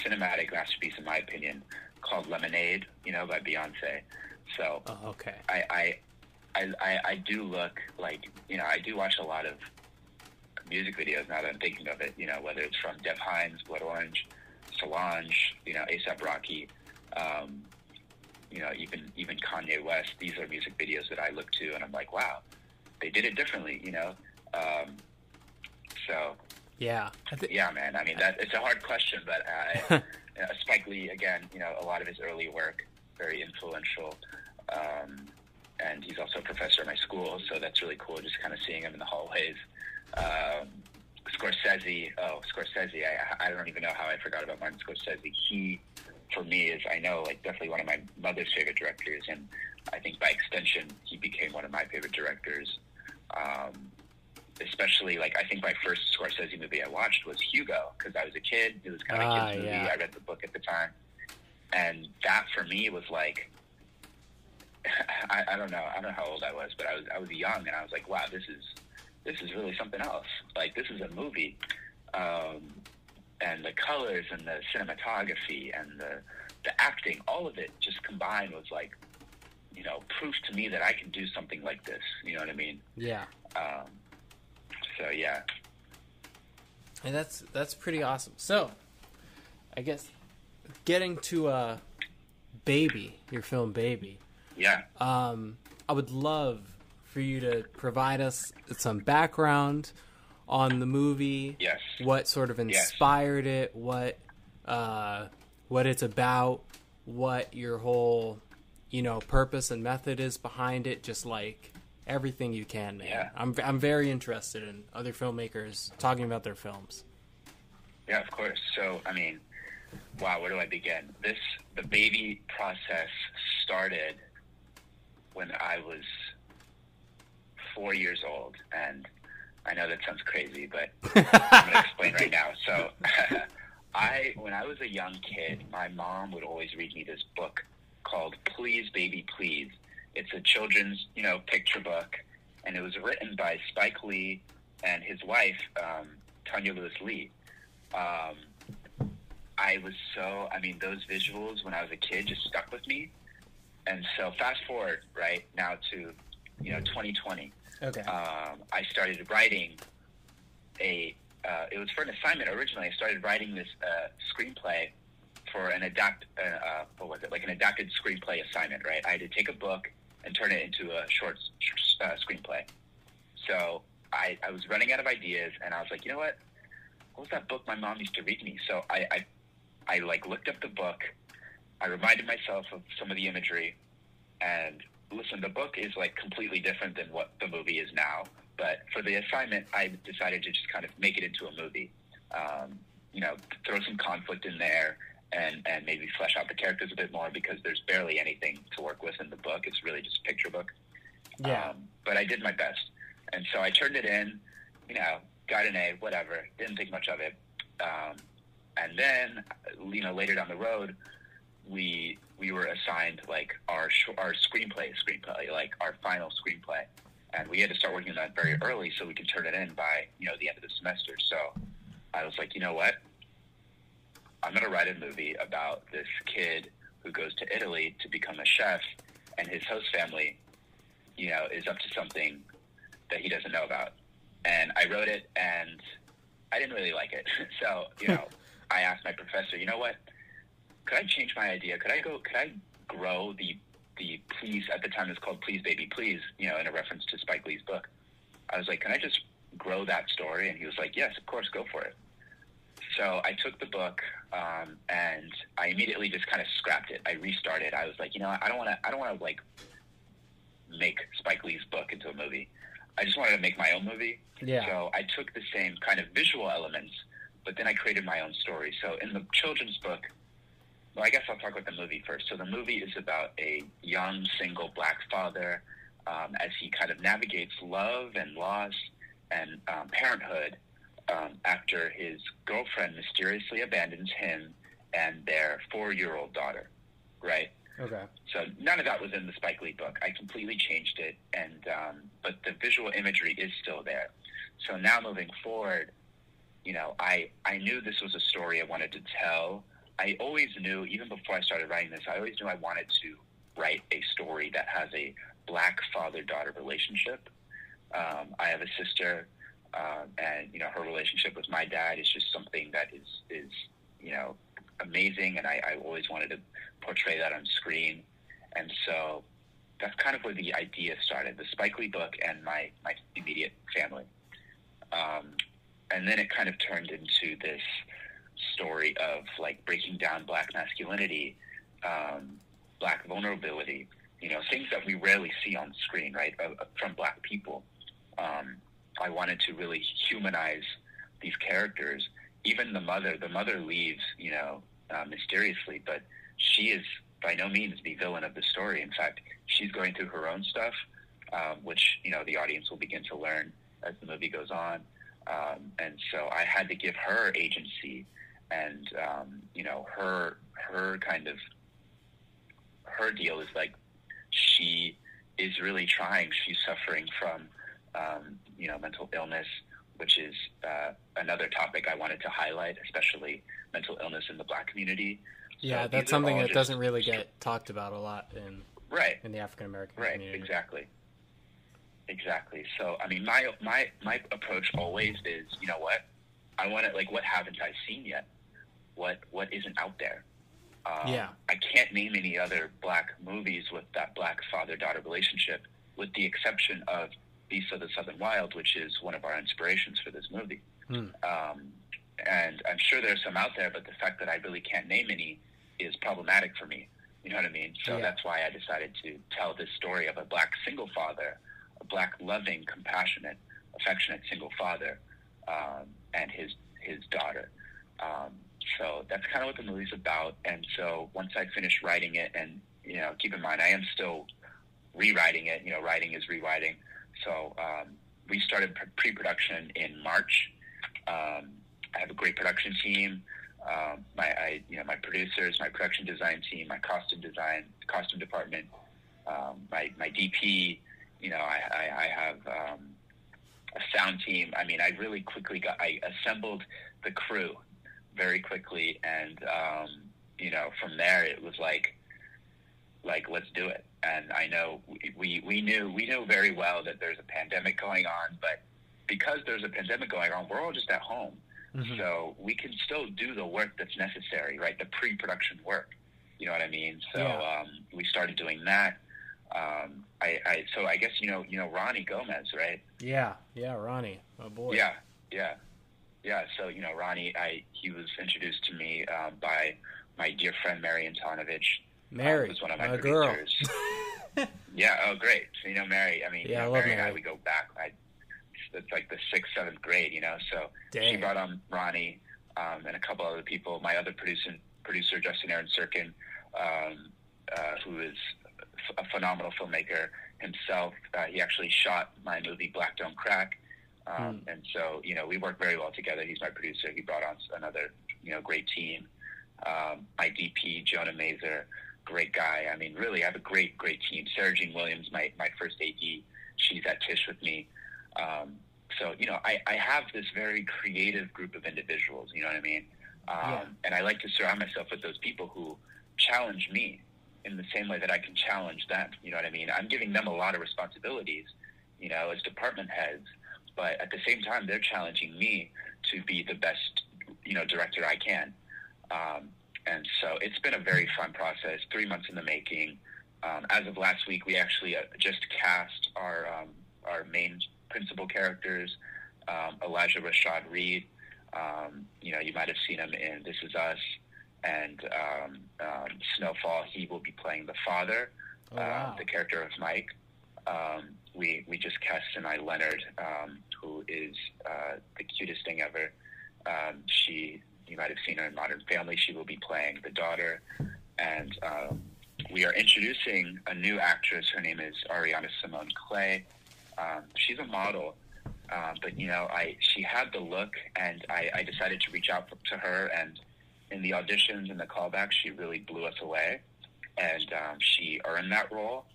cinematic masterpiece, in my opinion, called Lemonade. You know, by Beyonce. So Oh, okay. I, I, I, I, do look like you know I do watch a lot of music videos now that I'm thinking of it. You know, whether it's from Dev Hynes, Blood Orange, Solange, you know, ASAP Rocky, um, you know, even even Kanye West. These are music videos that I look to, and I'm like, wow, they did it differently. You know, um, so Yeah. I thi- yeah, man. I mean, that it's a hard question, but I, uh, Spike Lee again. You know, a lot of his early work very influential, um, and he's also a professor at my school, so that's really cool. Just kind of seeing him in the hallways. Um, Scorsese. Oh, Scorsese. I, I don't even know how I forgot about Martin Scorsese. He, for me, is I know like definitely one of my mother's favorite directors, and I think by extension he became one of my favorite directors. Um, especially like I think my first Scorsese movie I watched was Hugo because I was a kid. It was kind of a Ah, kid's movie. yeah. I read the book at the time, and that for me was like. I, I don't know. I don't know how old I was, but I was I was young, and I was like, "Wow, this is this is really something else. Like this is a movie." Um, and the colors and the cinematography and the the acting, all of it just combined was like, you know, proof to me that I can do something like this. You know what I mean? Yeah. Um, so yeah, And that's that's pretty awesome. So, I guess getting to uh, Baby, your film Baby. yeah, Um, I would love for you to provide us some background on the movie. yes, What sort of inspired it? What uh, what it's about? What your whole you know purpose and method is behind it? Just like everything you can, man. Yeah. I'm I'm very interested in other filmmakers talking about their films. yeah. Of course. So I mean, wow, where do I begin? This the baby process started when I was four years old, and I know that sounds crazy, but I'm going to explain right now. So, I, when I was a young kid, my mom would always read me this book called "Please, Baby, Please." It's a children's, you know, picture book, and it was written by Spike Lee and his wife, um, Tanya Lewis Lee. Um, I was so, I mean, those visuals when I was a kid just stuck with me. And so, fast forward right now to, you know, 2020 Okay. um, I started writing a. Uh, it was for an assignment originally. I started writing this uh, screenplay for an adapt. Uh, uh, what was it? Like an adapted screenplay assignment, right? I had to take a book and turn it into a short uh, screenplay. So I, I was running out of ideas, and I was like, you know what? What was that book my mom used to read me? So I, I, I like looked up the book. I reminded myself of some of the imagery, and listen, the book is like completely different than what the movie is now. But for the assignment, I decided to just kind of make it into a movie. Um, you know, throw some conflict in there and, and maybe flesh out the characters a bit more because there's barely anything to work with in the book. It's really just a picture book. yeah. Um, but I did my best. And so I turned it in, you know, got an A, whatever. Didn't think much of it. Um, and then, you know, later down the road, we we were assigned like our sh- our screenplay screenplay like our final screenplay, and we had to start working on that very early so we could turn it in by you know the end of the semester. So I was like, you know what, I'm gonna write a movie about this kid who goes to Italy to become a chef, and his host family, you know, is up to something that he doesn't know about. And I wrote it, and I didn't really like it. so you know, I asked my professor, you know what? could I change my idea? Could I go? Could I grow the the please at the time it's called Please Baby Please, you know, in a reference to Spike Lee's book. I was like, can I just grow that story? And he was like, yes, of course, go for it. So I took the book um, and I immediately just kind of scrapped it. I restarted. I was like, you know, I don't want to. I don't want to like make Spike Lee's book into a movie. I just wanted to make my own movie. Yeah. So I took the same kind of visual elements, but then I created my own story. So in the children's book, well, I guess I'll talk about the movie first. So the movie is about a young single black father um, as he kind of navigates love and loss and um, parenthood um, after his girlfriend mysteriously abandons him and their four-year-old daughter. Right. Okay. So none of that was in the Spike Lee book. I completely changed it, and um, but the visual imagery is still there. So now moving forward, you know, I I knew this was a story I wanted to tell. I always knew, even before I started writing this, I always knew I wanted to write a story that has a black father-daughter relationship. Um, I have a sister, um, and you know, her relationship with my dad is just something that is is you know amazing, and I, I always wanted to portray that on screen. And so that's kind of where the idea started, the Spike Lee book and my, my immediate family. Um, and then it kind of turned into this story of like breaking down black masculinity, um, black vulnerability, you know, things that we rarely see on screen, right, uh, from black people. Um, I wanted to really humanize these characters. Even the mother, the mother leaves, you know, uh, mysteriously, but she is by no means the villain of the story. In fact, she's going through her own stuff, um, which you know the audience will begin to learn as the movie goes on. Um, and so I had to give her agency and um, you know her her kind of her deal is like she is really trying. She's suffering from um, you know mental illness, which is uh, another topic I wanted to highlight, especially mental illness in the Black community. So yeah, that's something that doesn't really get talked about a lot in right in the African American right, community. Exactly. Exactly. So, I mean, my my my approach always is, you know what, I want to like, what haven't I seen yet? What what isn't out there? Um, yeah. I can't name any other black movies with that black father daughter relationship, with the exception of Beasts of the Southern Wild, which is one of our inspirations for this movie. Hmm. Um, and I'm sure there's some out there, but the fact that I really can't name any is problematic for me. You know what I mean? So Yeah. that's why I decided to tell this story of a black single father, a black loving, compassionate, affectionate single father, um, and his his daughter. Um, so that's kind of what the movie's about. And so once I finished writing it, and you know, keep in mind I am still rewriting it. You know, writing is rewriting. So um, we started pre- pre-production in March. Um, I have a great production team. Um, my, I, you know, my producers, my production design team, my costume design, costume department, um, my, my DP. You know, I, I, I have um, a sound team. I mean, I really quickly got. I assembled the crew very quickly, and you know, from there it was like, like let's do it. And I know we, we knew we knew very well that there's a pandemic going on, but because there's a pandemic going on, we're all just at home. Mhm. So we can still do the work that's necessary, right? The pre-production work. You know what I mean? So Yeah. um, we started doing that. Um, I, I so I guess you know you know Ronnie Gomez, right? Yeah, yeah, Ronnie. Oh boy. Yeah, yeah, yeah. So you know Ronnie, I he was introduced to me um, by my dear friend Mary Antonovich. Mary, um, who's one of my, my girl. producers. yeah. Oh, great. So you know Mary. I mean, Yeah, you know, love Mary and I Mary. we go back. I, it's like the sixth, seventh grade. You know, so she brought on Ronnie um, and a couple other people. My other producer, producer Justin Aaron Sirkin, um, uh, who is f- a phenomenal filmmaker himself. Uh, he actually shot my movie Black Don't Crack, um, and so you know we work very well together. He's my producer. He brought on another you know great team. Um, my DP Jonah Mazer, great guy. I mean, really, I have a great great team. Sarah Jean Williams, my my first AD, she's at Tisch with me. Um, so you know, I, I have this very creative group of individuals. You know what I mean? Um, Yeah. And I like to surround myself with those people who challenge me in the same way that I can challenge them. You know what I mean? I'm giving them a lot of responsibilities, you know, as department heads, but at the same time, they're challenging me to be the best, you know, director I can. Um, and so it's been a very fun process. Three months in the making. Um, as of last week, we actually uh, just cast our um, our main principal characters, um, Elijah Rashad Reed. Um, you know, you might have seen him in This Is Us and um, um, Snowfall. He will be playing the father, Oh, wow. uh, the character of Mike. Um, we we just cast tonight Leonard, um, who is uh, the cutest thing ever. Um, she, you might have seen her in Modern Family. She will be playing the daughter, and um, we are introducing a new actress. Her name is Ariana Simone Clay. Um, she's a model, uh, but you know, I she had the look, and I, I decided to reach out to her. And in the auditions and the callbacks, she really blew us away, and um, she earned that role.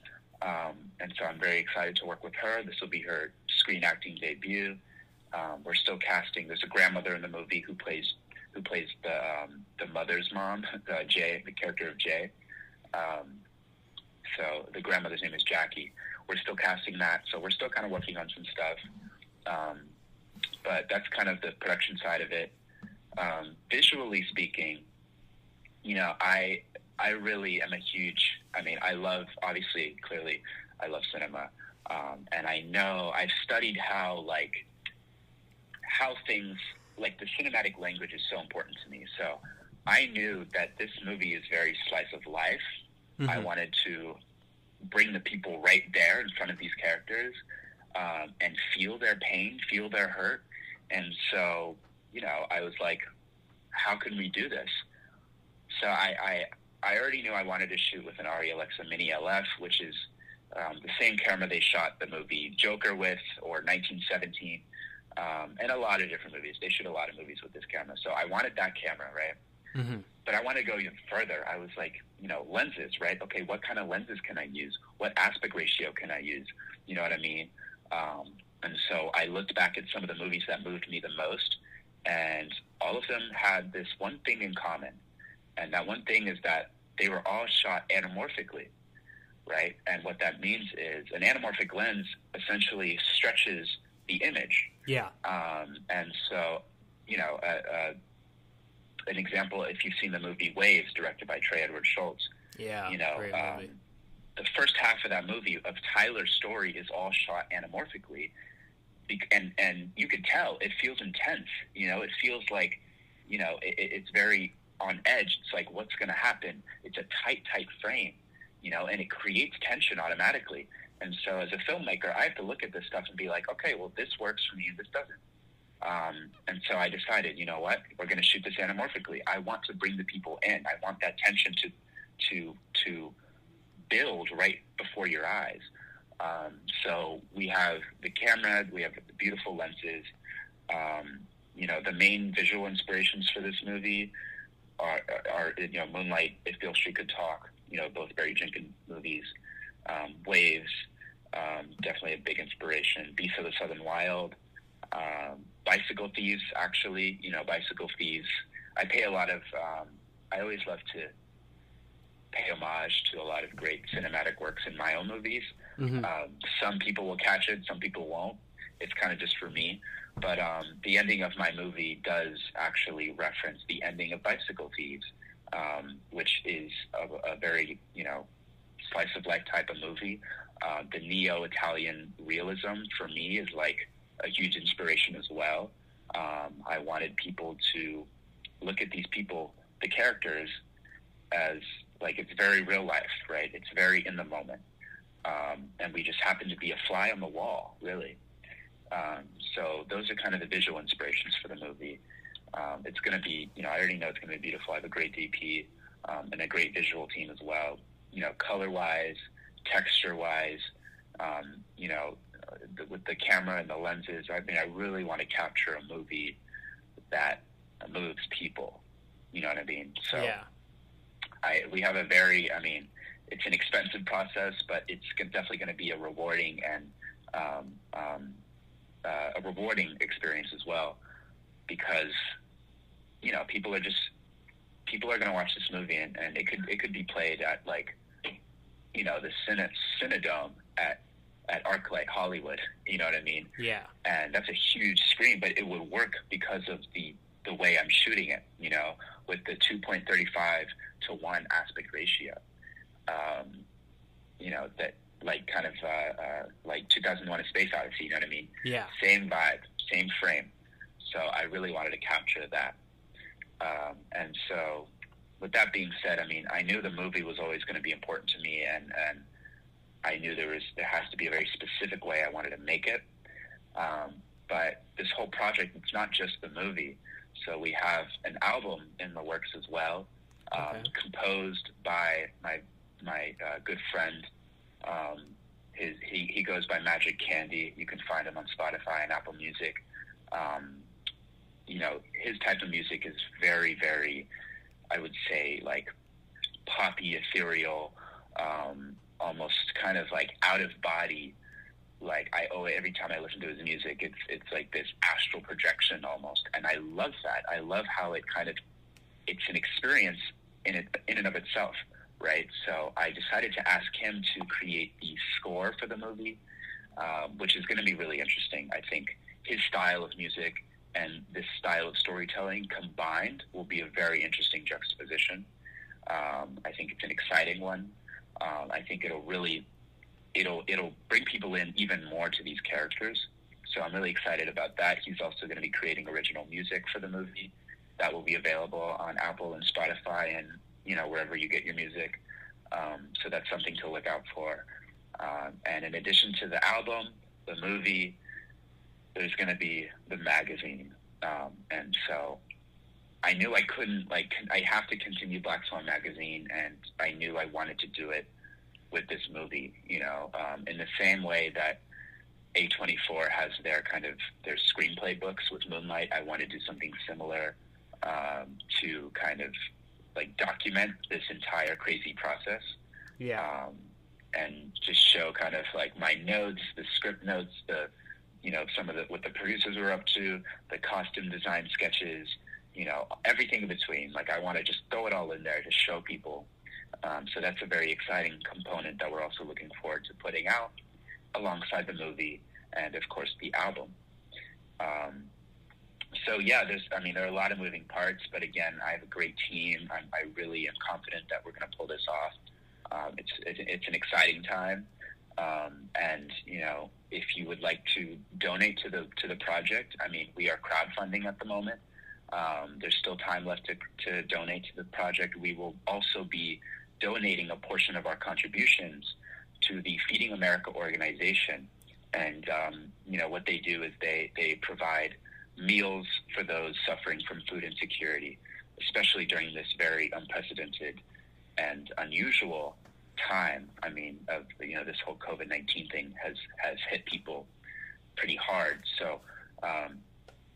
Um, and so I'm very excited to work with her. This will be her screen acting debut. Um, we're still casting. There's a grandmother in the movie who plays who plays the um, the mother's mom, uh, Jay, the character of Jay. Um, so the grandmother's name is Jackie. We're still casting that, so we're still kind of working on some stuff. Um, but that's kind of the production side of it. Um, visually speaking, you know, I I really am a huge. I mean, I love obviously, clearly, I love cinema, um, and I know I've studied how like how things like the cinematic language is so important to me. So I knew that this movie is very slice of life. I Mhm. wanted to bring the people right there in front of these characters um, and feel their pain, feel their hurt. And so, you know, I was like, how can we do this? So I, I, I already knew I wanted to shoot with an Arri Alexa Mini LF, which is um, the same camera they shot the movie Joker with, or 1917, um, and a lot of different movies. They shoot a lot of movies with this camera, so I wanted that camera, right? Mm-hmm. But I want to go even further. I was like, you know, lenses, right? Okay, what kind of lenses can I use? What aspect ratio can I use? You know what I mean? Um, and so I looked back at some of the movies that moved me the most, and all of them had this one thing in common. And that one thing is that they were all shot anamorphically, right? And what that means is an anamorphic lens essentially stretches the image. Yeah. Um, and so, you know, uh, uh, an example, if you've seen the movie Waves, directed by Trey Edward Shults, Yeah. you know, um, the first half of that movie of Tyler's story is all shot anamorphically, and and you could tell it feels intense. You know, it feels like, you know, it- it's very on edge. It's like what's going to happen. It's a tight, tight frame, you know, and it creates tension automatically. And so, as a filmmaker, I have to look at this stuff and be like, okay, well, this works for me this doesn't. Um, and so I decided, you know what, we're going to shoot this anamorphically. I want to bring the people in. I want that tension to to to build right before your eyes. Um, so we have the camera, we have the beautiful lenses. Um, you know, the main visual inspirations for this movie are, are you know Moonlight, If Beale Street Could Talk. You know, both Barry Jenkins movies. Um, Waves, um, definitely a big inspiration. Beasts of the Southern Wild. Um, Bicycle Thieves, actually, you know, Bicycle Thieves. I pay a lot of. Um, I always love to pay homage to a lot of great cinematic works in my own movies. Mhm. Um, some people will catch it, some people won't. It's kind of just for me. But um, the ending of my movie does actually reference the ending of Bicycle Thieves, um, which is a, a very, you know, slice of life type of movie. Uh, the neo Italian realism for me is like a huge inspiration as well. Um, I wanted people to look at these people, the characters, as like it's very real life, right? It's very in the moment. Um, and we just happen to be a fly on the wall, really. Um, so those are kind of the visual inspirations for the movie. Um, it's going to be, you know, I already know it's going to be beautiful. I have a great DP um, and a great visual team as well. You know, color wise, texture wise, um, you know, the, with the camera and the lenses. I mean, I really want to capture a movie that moves people. You know what I mean? So yeah. I, we have a very, I mean, it's an expensive process, but it's definitely going to be a rewarding and um, um, uh, a rewarding experience as well, because you know people are just people are going to watch this movie and, and it could it could be played at like you know the Cine, Cinedome at at ArcLight Hollywood. You know what I mean? Yeah. and that's a huge screen, but it would work because of the the way I'm shooting it. You know, with the 2.35 to one aspect ratio. Um, you know that like kind of uh, uh, like 2001: A Space Odyssey. You know what I mean? Yeah. Same vibe, same frame. So I really wanted to capture that. Um, and so, with that being said, I mean, I knew the movie was always going to be important to me, and and I knew there was there has to be a very specific way I wanted to make it. Um, but this whole project, it's not just the movie. So we have an album in the works as well, um, Okay. composed by my my uh, good friend. Um, his he, he goes by Magic Candy. You can find him on Spotify and Apple Music. Um, you know, his type of music is very, very, I would say, like poppy, ethereal, um, almost kind of like out of body. Like I owe it every time I listen to his music. It's it's like this astral projection almost, and I love that. I love how it kind of it's an experience in it in and of itself, right? So I decided to ask him to create the score for the movie, um, which is going to be really interesting. I think his style of music and this style of storytelling combined will be a very interesting juxtaposition. Um, I think it's an exciting one. Um, I think it'll really it'll it'll bring people in even more to these characters. So I'm really excited about that. He's also going to be creating original music for the movie that will be available on Apple and Spotify and you know wherever you get your music. Um, so that's something to look out for. Um, and in addition to the album, the movie, there's going to be the magazine. Um, and so I knew I couldn't like I have to continue Black Swan magazine, and I knew I wanted to do it with this movie. You know, um, in the same way that A24 has their kind of their screenplay books with Moonlight, I want to do something similar um, to kind of like document this entire crazy process. Yeah. Um, and just show kind of like my notes, the script notes, the you know some of the what the producers were up to, the costume design sketches, you know everything in between. Like I want to just throw it all in there to show people. Um, so that's a very exciting component that we're also looking forward to putting out alongside the movie and of course the album. Um, so yeah, there's I mean there are a lot of moving parts, but again I have a great team. I'm, I really am confident that we're going to pull this off. Um, it's, it's it's an exciting time, um, and you know if you would like to donate to the to the project, I mean we are crowdfunding at the moment. Um, there's still time left to, to donate to the project. We will also be donating a portion of our contributions to the Feeding America organization, and um, you know what they do is they they provide meals for those suffering from food insecurity, especially during this very unprecedented and unusual time. I mean, of you know, this whole COVID nineteen thing has has hit people pretty hard. So, um,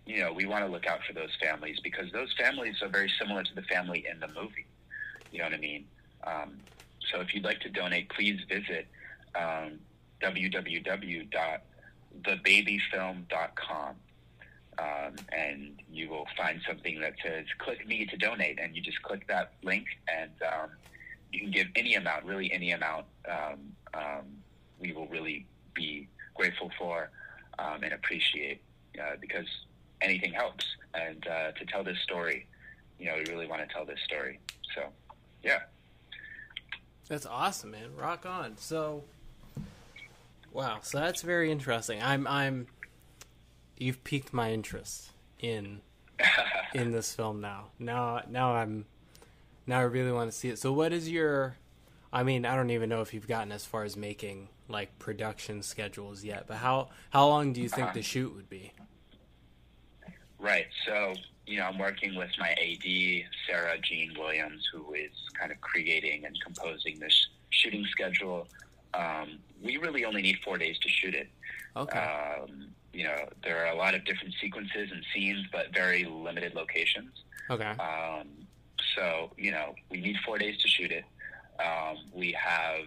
you know, we want to look out for those families because those families are very similar to the family in the movie. You know what I mean? Um, so, if you'd like to donate, please visit um, www.thebabyfilm.com. Um, and you will find something that says "Click me to donate," and you just click that link, and um, you can give any amount, really any amount. Um, um, we will really be grateful for um, and appreciate uh, because anything helps. And uh, to tell this story, you know, we really want to tell this story. So, yeah. That's awesome, man. Rock on. So, wow. So that's very interesting. I'm, I'm. You've piqued my interest in, in this film now. Now, now I'm now I really want to see it. So what is your I mean, I don't even know if you've gotten as far as making like production schedules yet, but how how long do you think the shoot would be? Right. So, you know, I'm working with my AD, Sarah Jean Williams, who is kind of creating and composing this shooting schedule. Um, we really only need four days to shoot it. Okay. Um, you know, there are a lot of different sequences and scenes, but very limited locations. Okay. Um, so, you know, we need four days to shoot it. Um, we have,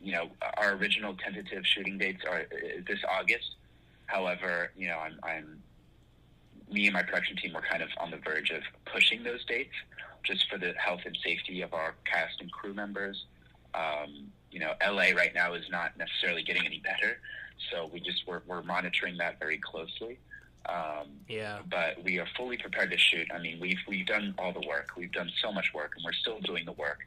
you know, our original tentative shooting dates are uh, this August. However, you know, I'm, I'm, me and my production team were kind of on the verge of pushing those dates just for the health and safety of our cast and crew members. Um, you know, LA right now is not necessarily getting any better. So we just, we're, we're monitoring that very closely. Um, yeah. But we are fully prepared to shoot. I mean, we've we've done all the work. We've done so much work, and we're still doing the work.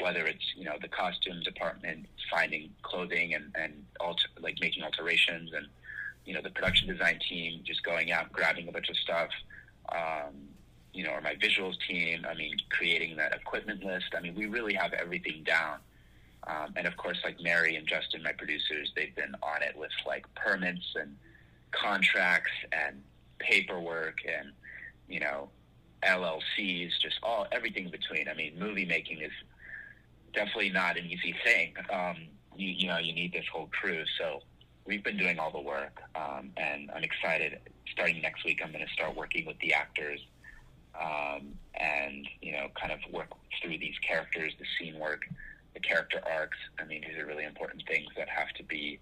Whether it's you know the costume department finding clothing and and alter, like making alterations, and you know the production design team just going out grabbing a bunch of stuff. Um, you know, or my visuals team. I mean, creating that equipment list. I mean, we really have everything down. Um, and of course, like Mary and Justin, my producers, they've been on it with like permits and contracts and paperwork and you know LLCs, just all everything in between. I mean, movie making is definitely not an easy thing. Um, you, you know, you need this whole crew. So we've been doing all the work, um, and I'm excited. Starting next week, I'm going to start working with the actors, um, and you know, kind of work through these characters, the scene work, the character arcs. I mean, these are really important things that have to be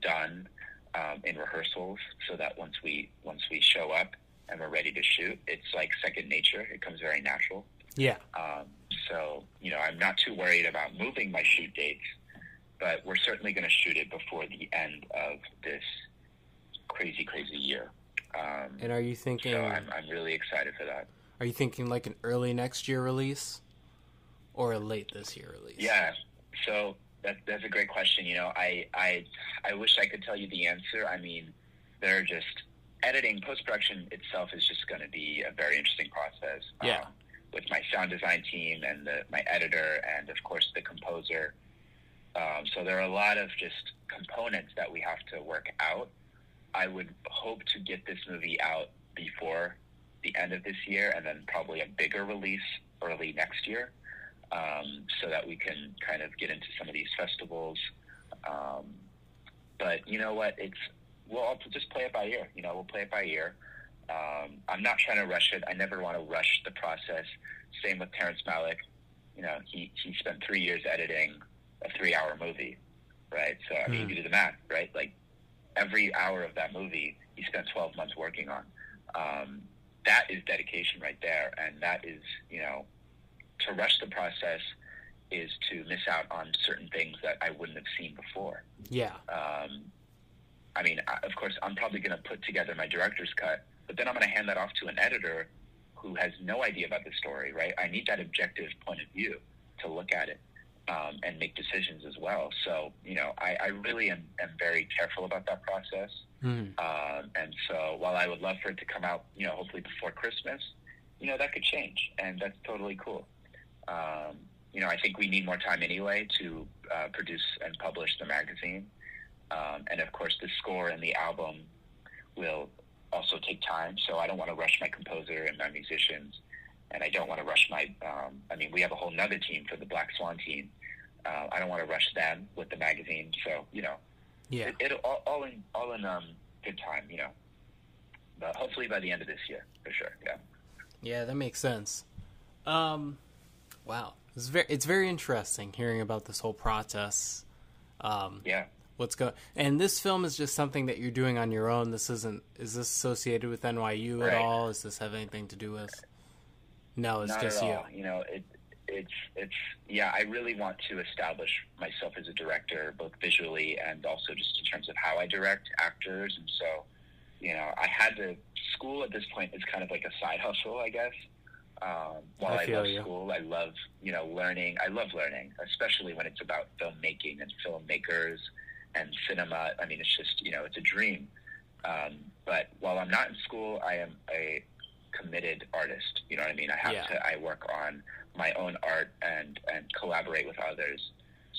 done um, in rehearsals so that once we once we show up and we're ready to shoot, it's like second nature. It comes very natural. Yeah. Um, so you know, I'm not too worried about moving my shoot dates, but we're certainly going to shoot it before the end of this crazy, crazy year. Um, and are you thinking? So I'm I'm really excited for that. Are you thinking like an early next year release, or a late this year release? Yeah. So that, that's a great question. You know, I, I, I wish I could tell you the answer. I mean, they're just editing, post production itself is just going to be a very interesting process. Yeah. Um, with my sound design team and the, my editor, and of course the composer. Um, so there are a lot of just components that we have to work out. I would hope to get this movie out before the end of this year, and then probably a bigger release early next year. Um, so that we can kind of get into some of these festivals. Um, but you know what? It's we'll just play it by ear. You know, we'll play it by ear. Um, I'm not trying to rush it. I never want to rush the process. Same with Terrence Malick. You know, he, he spent three years editing a three hour movie, right? So, I mean, Mhm. you do the math, right? Like every hour of that movie, he spent 12 months working on. Um, that is dedication right there. And that is, you know, to rush the process is to miss out on certain things that I wouldn't have seen before. Yeah. Um, I mean, I, of course, I'm probably going to put together my director's cut, but then I'm going to hand that off to an editor who has no idea about the story, right? I need that objective point of view to look at it um, and make decisions as well. So, you know, I, I really am, am very careful about that process. Mhm. Um, and so while I would love for it to come out, you know, hopefully before Christmas, you know, that could change, and that's totally cool. Um, you know, I think we need more time anyway to uh, produce and publish the magazine. Um, and of course, the score and the album will also take time. So I don't want to rush my composer and my musicians, and I don't want to rush my. Um, I mean, we have a whole nother team for the Black Swan team. Uh, I don't want to rush them with the magazine. So you know, Yeah. it, it'll all, all in all in um, good time. You know, but hopefully by the end of this year for sure. Yeah. Yeah, that makes sense. Um, wow, it's very it's very interesting hearing about this whole process. Um, Yeah. what's going? And this film is just something that you're doing on your own. This isn't. Is this associated with NYU at all? Does this have anything to do with? No, it's Not just you. You know, it, it's it's yeah. I really want to establish myself as a director, both visually and also just in terms of how I direct actors. And so, you know, I had to school at this point is kind of like a side hustle, I guess. Um, while I I, love you. school, I love you know learning. I love learning, especially when it's about filmmaking and filmmakers and cinema. I mean, it's just you know, it's a dream. Um, but while I'm not in school, I am a committed artist. You know what I mean? I have Yeah. to. I work on my own art and and collaborate with others.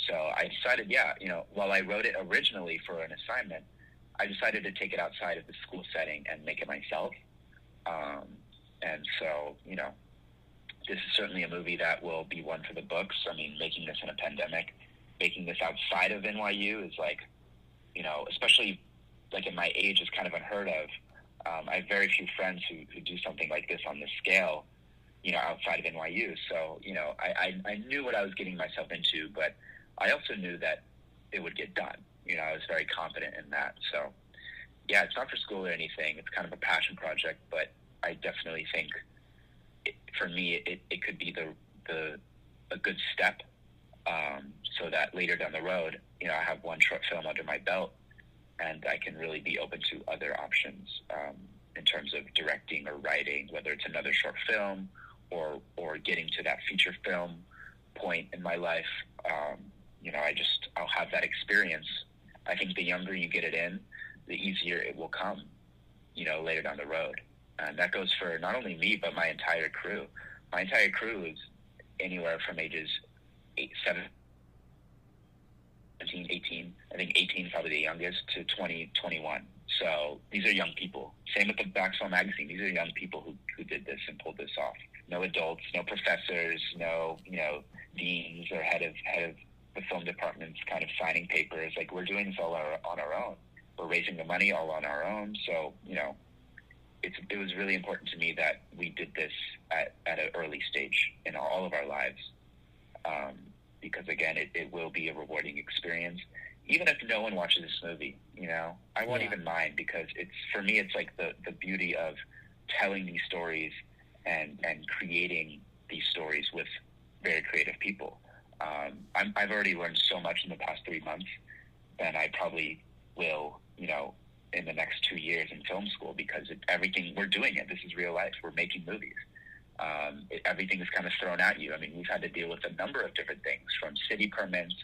So I decided, yeah, you know, while I wrote it originally for an assignment, I decided to take it outside of the school setting and make it myself. Um, and so, you know, this is certainly a movie that will be one for the books. I mean, making this in a pandemic, making this outside of NYU is like, you know, especially like at my age is kind of unheard of. Um, I have very few friends who, who do something like this on this scale, you know, outside of NYU. So, you know, I, I, I knew what I was getting myself into, but I also knew that it would get done. You know, I was very confident in that. So, yeah, it's not for school or anything. It's kind of a passion project, but I definitely think for me, it, it could be the, the a good step um, so that later down the road, you know, I have one short film under my belt and I can really be open to other options um, in terms of directing or writing, whether it's another short film or or getting to that feature film point in my life. Um, you know, I just I'll have that experience. I think the younger you get it in, the easier it will come. You know, later down the road, and that goes for not only me but my entire crew. My entire crew is anywhere from ages eight, seven, 17, 18. I think 18 is probably the youngest to 20, 21. So these are young people. Same with the Black Swan magazine. These are young people who, who did this and pulled this off. No adults, no professors, no, you know, deans or head of, head of the film departments kind of signing papers. Like we're doing this all our, on our own. We're raising the money all on our own. So, you know, it was really important to me that we did this at, at an early stage in all of our lives. Um, because again, it, it will be a rewarding experience. Even if no one watches this movie, you know, I won't Yeah. even mind because it's for me, it's like the the beauty of telling these stories and and creating these stories with very creative people. Um, I'm, I've already learned so much in the past three months than I probably will, you know, in the next two years in film school because it, everything we're doing it. This is real life. We're making movies um, it, everything is kind of thrown at you. I mean, we've had to deal with a number of different things, from city permits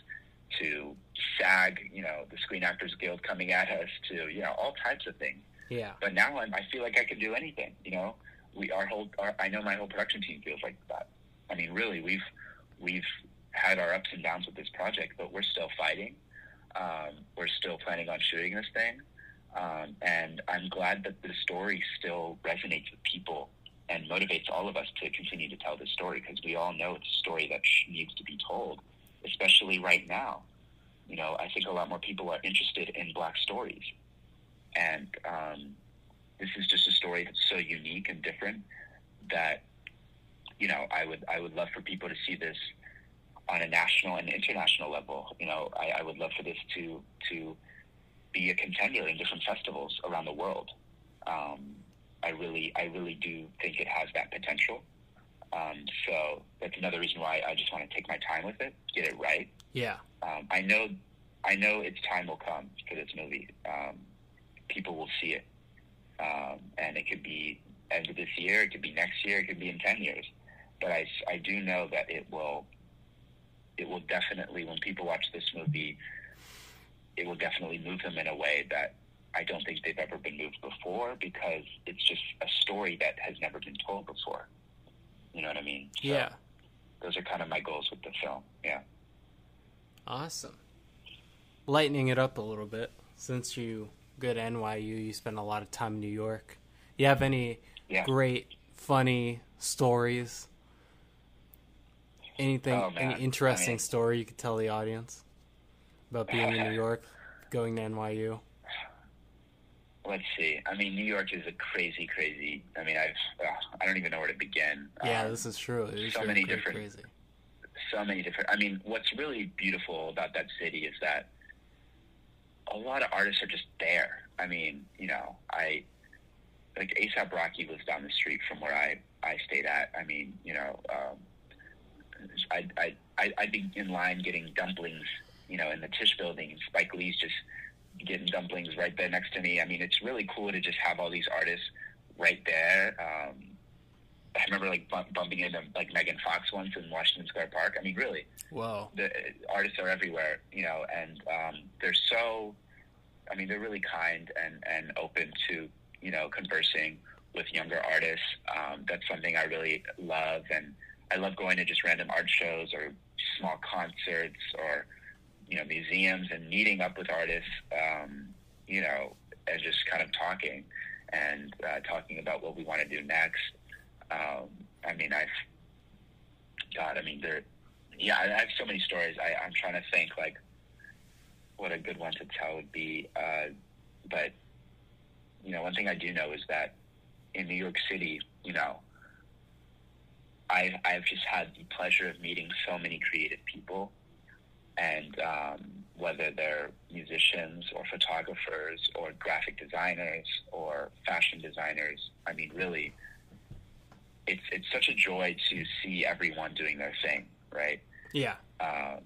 to SAG, you know, the Screen Actors Guild coming at us, to you know, all types of things. Yeah. But now I'm, I feel like I can do anything. You know, we our whole, our, I know my whole production team feels like that. I mean, really, we've we've had our ups and downs with this project, but we're still fighting. Um, we're still planning on shooting this thing, um, and I'm glad that the story still resonates with people and motivates all of us to continue to tell this story because we all know it's a story that needs to be told, especially right now. You know, I think a lot more people are interested in black stories, and um, this is just a story that's so unique and different that you know I would I would love for people to see this on a national and international level. You know, I, I would love for this to to be a contender in different festivals around the world. Um, I really, I really do think it has that potential. Um, so that's another reason why I just want to take my time with it, get it right. Yeah. Um, I know, I know its time will come for this movie. Um, people will see it, um, and it could be end of this year, it could be next year, it could be in ten years. But I, I do know that it will, it will definitely when people watch this movie, it will definitely move them in a way that I don't think they've ever been moved before because it's just a story that has never been told before. You know what I mean? So yeah. Those are kind of my goals with the film. Yeah. Awesome. Lightening it up a little bit, since you go to NYU, you spend a lot of time in New York. You have any yeah. great, funny stories? Anything, oh, any interesting I mean, story you could tell the audience about being in New York, going to NYU? let's see. I mean, New York is a crazy, crazy. I mean, I've uh, I don't even know where to begin. Yeah, um, this is true. Is so many crazy. different, crazy. so many different. I mean, what's really beautiful about that city is that a lot of artists are just there. I mean, you know, I like ASAP Rocky was down the street from where I I stayed at. I mean, you know, um, I I I I'd be in line getting dumplings, you know, in the Tisch building, Spike Lee's just getting dumplings right there next to me. I mean, it's really cool to just have all these artists right there. Um, I remember like bump, bumping into like Megan Fox once in Washington Square Park. I mean, really, wow, the artists are everywhere, you know, and um, they're so. I mean, they're really kind and and open to you know conversing with younger artists. Um, that's something I really love, and I love going to just random art shows or small concerts or you know museums and meeting up with artists, um, you know, and just kind of talking and uh, talking about what we want to do next. Um, I mean, I've God, I mean, there, yeah, I have so many stories. I, I'm trying to think like what a good one to tell would be, uh, but you know, one thing I do know is that in New York City, you know, I've I've just had the pleasure of meeting so many creative people and um, whether they're musicians or photographers or graphic designers or fashion designers, I mean, really, it's it's such a joy to see everyone doing their thing, right? Yeah. Um,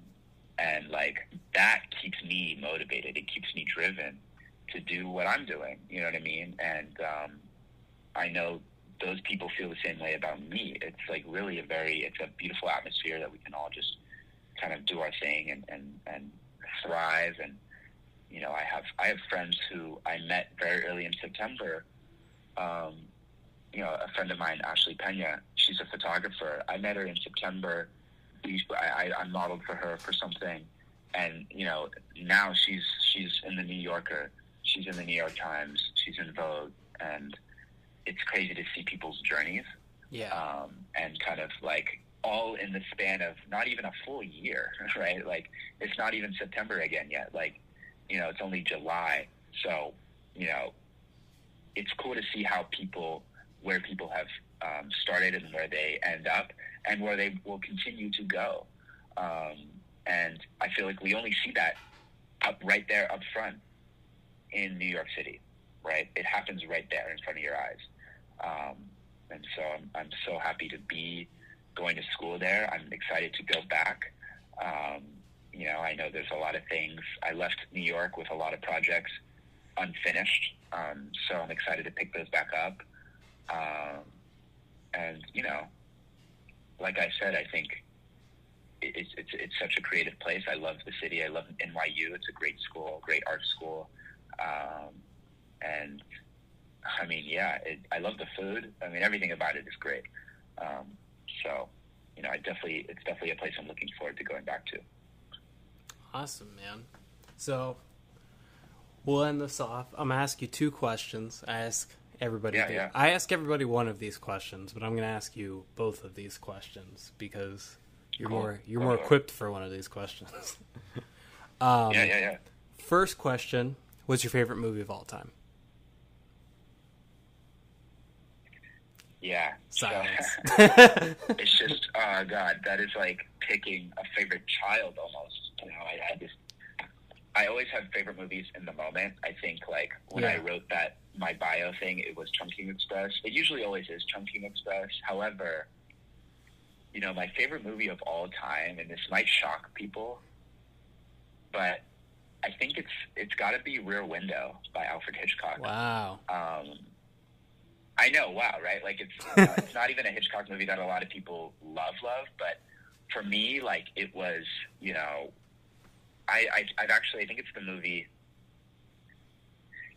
and like that keeps me motivated. It keeps me driven to do what I'm doing. You know what I mean? And um, I know those people feel the same way about me. It's like really a very, it's a beautiful atmosphere that we can all just kind of do our thing and, and, and thrive. And, you know, I have, I have friends who I met very early in September. Um, you know, a friend of mine, Ashley Pena, she's a photographer. I met her in September. I, I, I modeled for her for something. And, you know, now she's, she's in the New Yorker. She's in the New York Times. She's in Vogue. And it's crazy to see people's journeys. Yeah. Um, and kind of like all in the span of not even a full year, right? Like it's not even September again yet. Like, you know, it's only July. So, you know, it's cool to see how people, where people have um, started and where they end up and where they will continue to go. Um, and I feel like we only see that up right there up front in New York City, right? It happens right there in front of your eyes. Um, and so I'm, I'm so happy to be going to school there. I'm excited to go back. Um, you know, I know there's a lot of things. I left New York with a lot of projects unfinished, um, so I'm excited to pick those back up. Um, and you know, like I said, I think it's it's it's such a creative place. I love the city. I love NYU. It's a great school, great art school, um, and I mean, yeah, it, I love the food. I mean, everything about it is great. Um, so, you know, I definitely it's definitely a place I'm looking forward to going back to. Awesome, man. So we'll end this off. I'm gonna ask you two questions. I ask everybody. Yeah, yeah. I ask everybody one of these questions, but I'm going to ask you both of these questions because you're Cool. more you're Go more equipped for one of these questions. um, yeah, yeah, yeah. First question: What's your favorite movie of all time? Yeah. So- it's just oh god that is like picking a favorite child almost you know i, I just i always have favorite movies in the moment. I think like when i wrote that my bio thing it was Chungking Express. It usually always is Chungking Express. However you know my favorite movie of all time and this might shock people but i think it's it's got to be rear window by alfred hitchcock. Wow. um, I know, wow, right? Like it's uh, it's not even a Hitchcock movie that a lot of people love, love, but for me, like it was, you know, I, I I've actually I think it's the movie.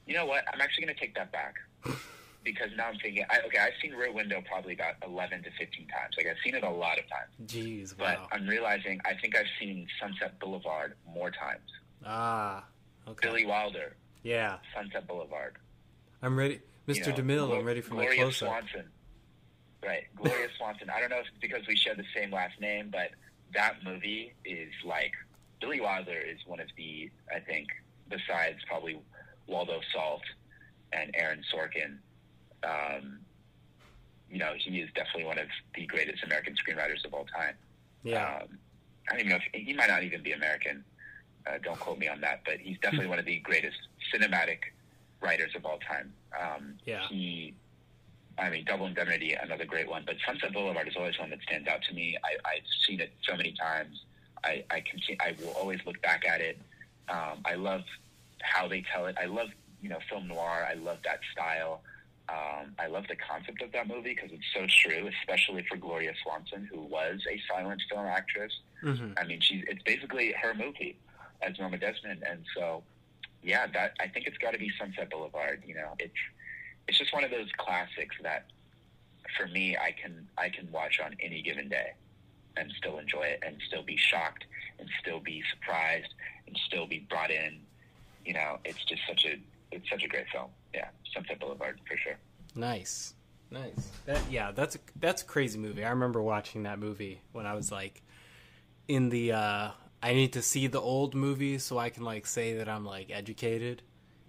You know what? I'm actually going to take that back because now I'm thinking. I, okay, I've seen Rear Window probably about 11 to 15 times. Like I've seen it a lot of times, Jeez. but I'm realizing I think I've seen Sunset Boulevard more times. Ah. Okay. Billy Wilder, Yeah. Sunset Boulevard. I'm ready, Mr. you know, DeMille. Glo- I'm ready for my Gloria close up. Swanson. Right, Gloria Swanson. I don't know if it's because we share the same last name, but that movie is like Billy Wilder is one of the I think besides probably Waldo Salt and Aaron Sorkin. Um, you know, he is definitely one of the greatest American screenwriters of all time. Yeah. Um, I don't even know if he might not even be American. Uh, don't quote me on that, but he's definitely one of the greatest cinematic writers of all time. Um, Yeah. He, I mean, Double Indemnity, another great one, but Sunset Boulevard is always one that stands out to me. I, I've seen it so many times. I, I can see, I will always look back at it. Um, I love how they tell it. I love, you know, film noir. I love that style. Um, I love the concept of that movie because it's so true, especially for Gloria Swanson, who was a silent film actress. hmm I mean, she's it's basically her movie as Norma Desmond, and so yeah, that I think it's got to be Sunset Boulevard. You know, it's it's just one of those classics that for me, I can I can watch on any given day and still enjoy it, and still be shocked, and still be surprised, and still be brought in. You know, it's just such a it's such a great film. Yeah, Sunset Boulevard for sure. Nice, nice. That, yeah, that's a, that's a crazy movie. I remember watching that movie when I was like in the. uh I need to see the old movies so I can like say that I'm like educated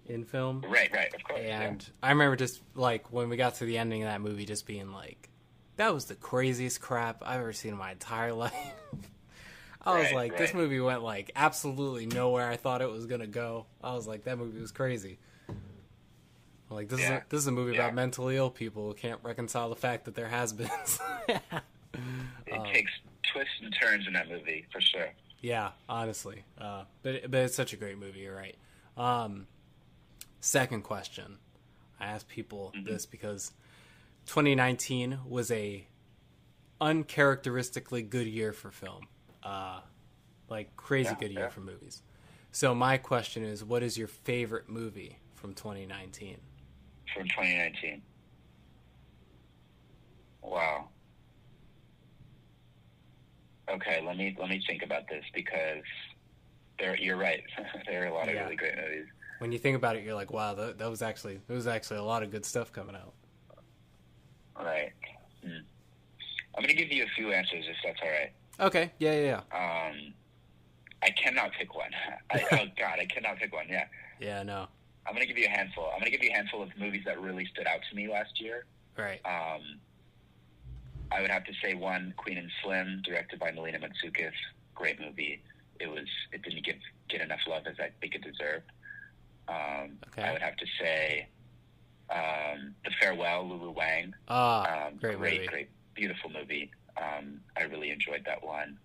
in film. Right, right, of course. yeah. And I remember just like when we got to the ending of that movie, just being like, "That was the craziest crap I've ever seen in my entire life." I was Right, like, "This movie went like absolutely nowhere I thought it was gonna go." I was like, "That movie was crazy." I'm like this is a, this is a movie Yeah. about mentally ill people who can't reconcile the fact that there has been. It Um, takes twists and turns in that movie for sure. Yeah, honestly, uh, but but it's such a great movie. You're right. Um, second question, I ask people Mm-hmm. this because 2019 was a uncharacteristically good year for film, uh, like crazy Yeah, good year yeah. for movies. So my question is, what is your favorite movie from 2019? from 2019. Wow. Okay, let me let me think about this because there you're right. there are a lot of Yeah. really great movies. When you think about it, you're like, wow, that, that was actually there was actually a lot of good stuff coming out. Right. Hmm. I'm going to give you a few answers if that's all right. Okay, yeah, yeah, yeah. Um, I cannot pick one. I, oh God, I cannot pick one. Yeah, Yeah, no, I'm going to give you a handful. I'm going to give you a handful of movies that really stood out to me last year. right. Um, I would have to say one, Queen and Slim, directed by Melina Matsoukas. Great movie. It was. It didn't get get enough love as I think it deserved. Um, Okay. I would have to say um, The Farewell, Lulu Wang. Ah, Um, great great, movie. great, beautiful movie. Um, I really enjoyed that one.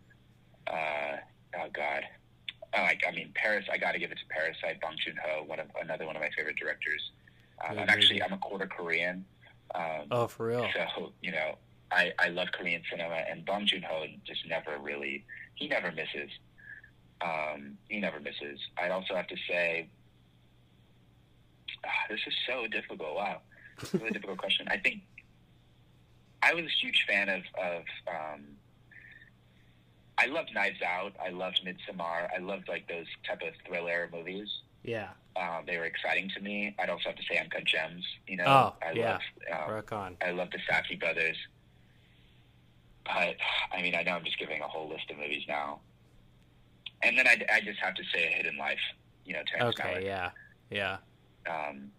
Uh, oh God. Oh, I, I mean, Paris. I got to give it to Parasite, Bong Joon Ho, one of another one of my favorite directors. Um, I'm actually. I'm a quarter Korean. Um, Oh, for real. so you know, I I love Korean cinema, and Bong Joon Ho just never really he never misses. Um, he never misses. I'd also have to say, ah, this is so difficult. Wow, it's a really difficult question. I think I was a huge fan of of. Um, I loved Knives Out. I loved Midsommar. I loved like those type of thriller movies. Yeah. Uh, they were exciting to me. I'd also have to say Uncut Gems. You know, Oh, I yeah. love um. I love the Safdie brothers. But I mean, I know I'm just giving a whole list of movies now. And then I, I just have to say A Hidden Life. You know, Terrence Okay. Malick. Yeah. Yeah. Um,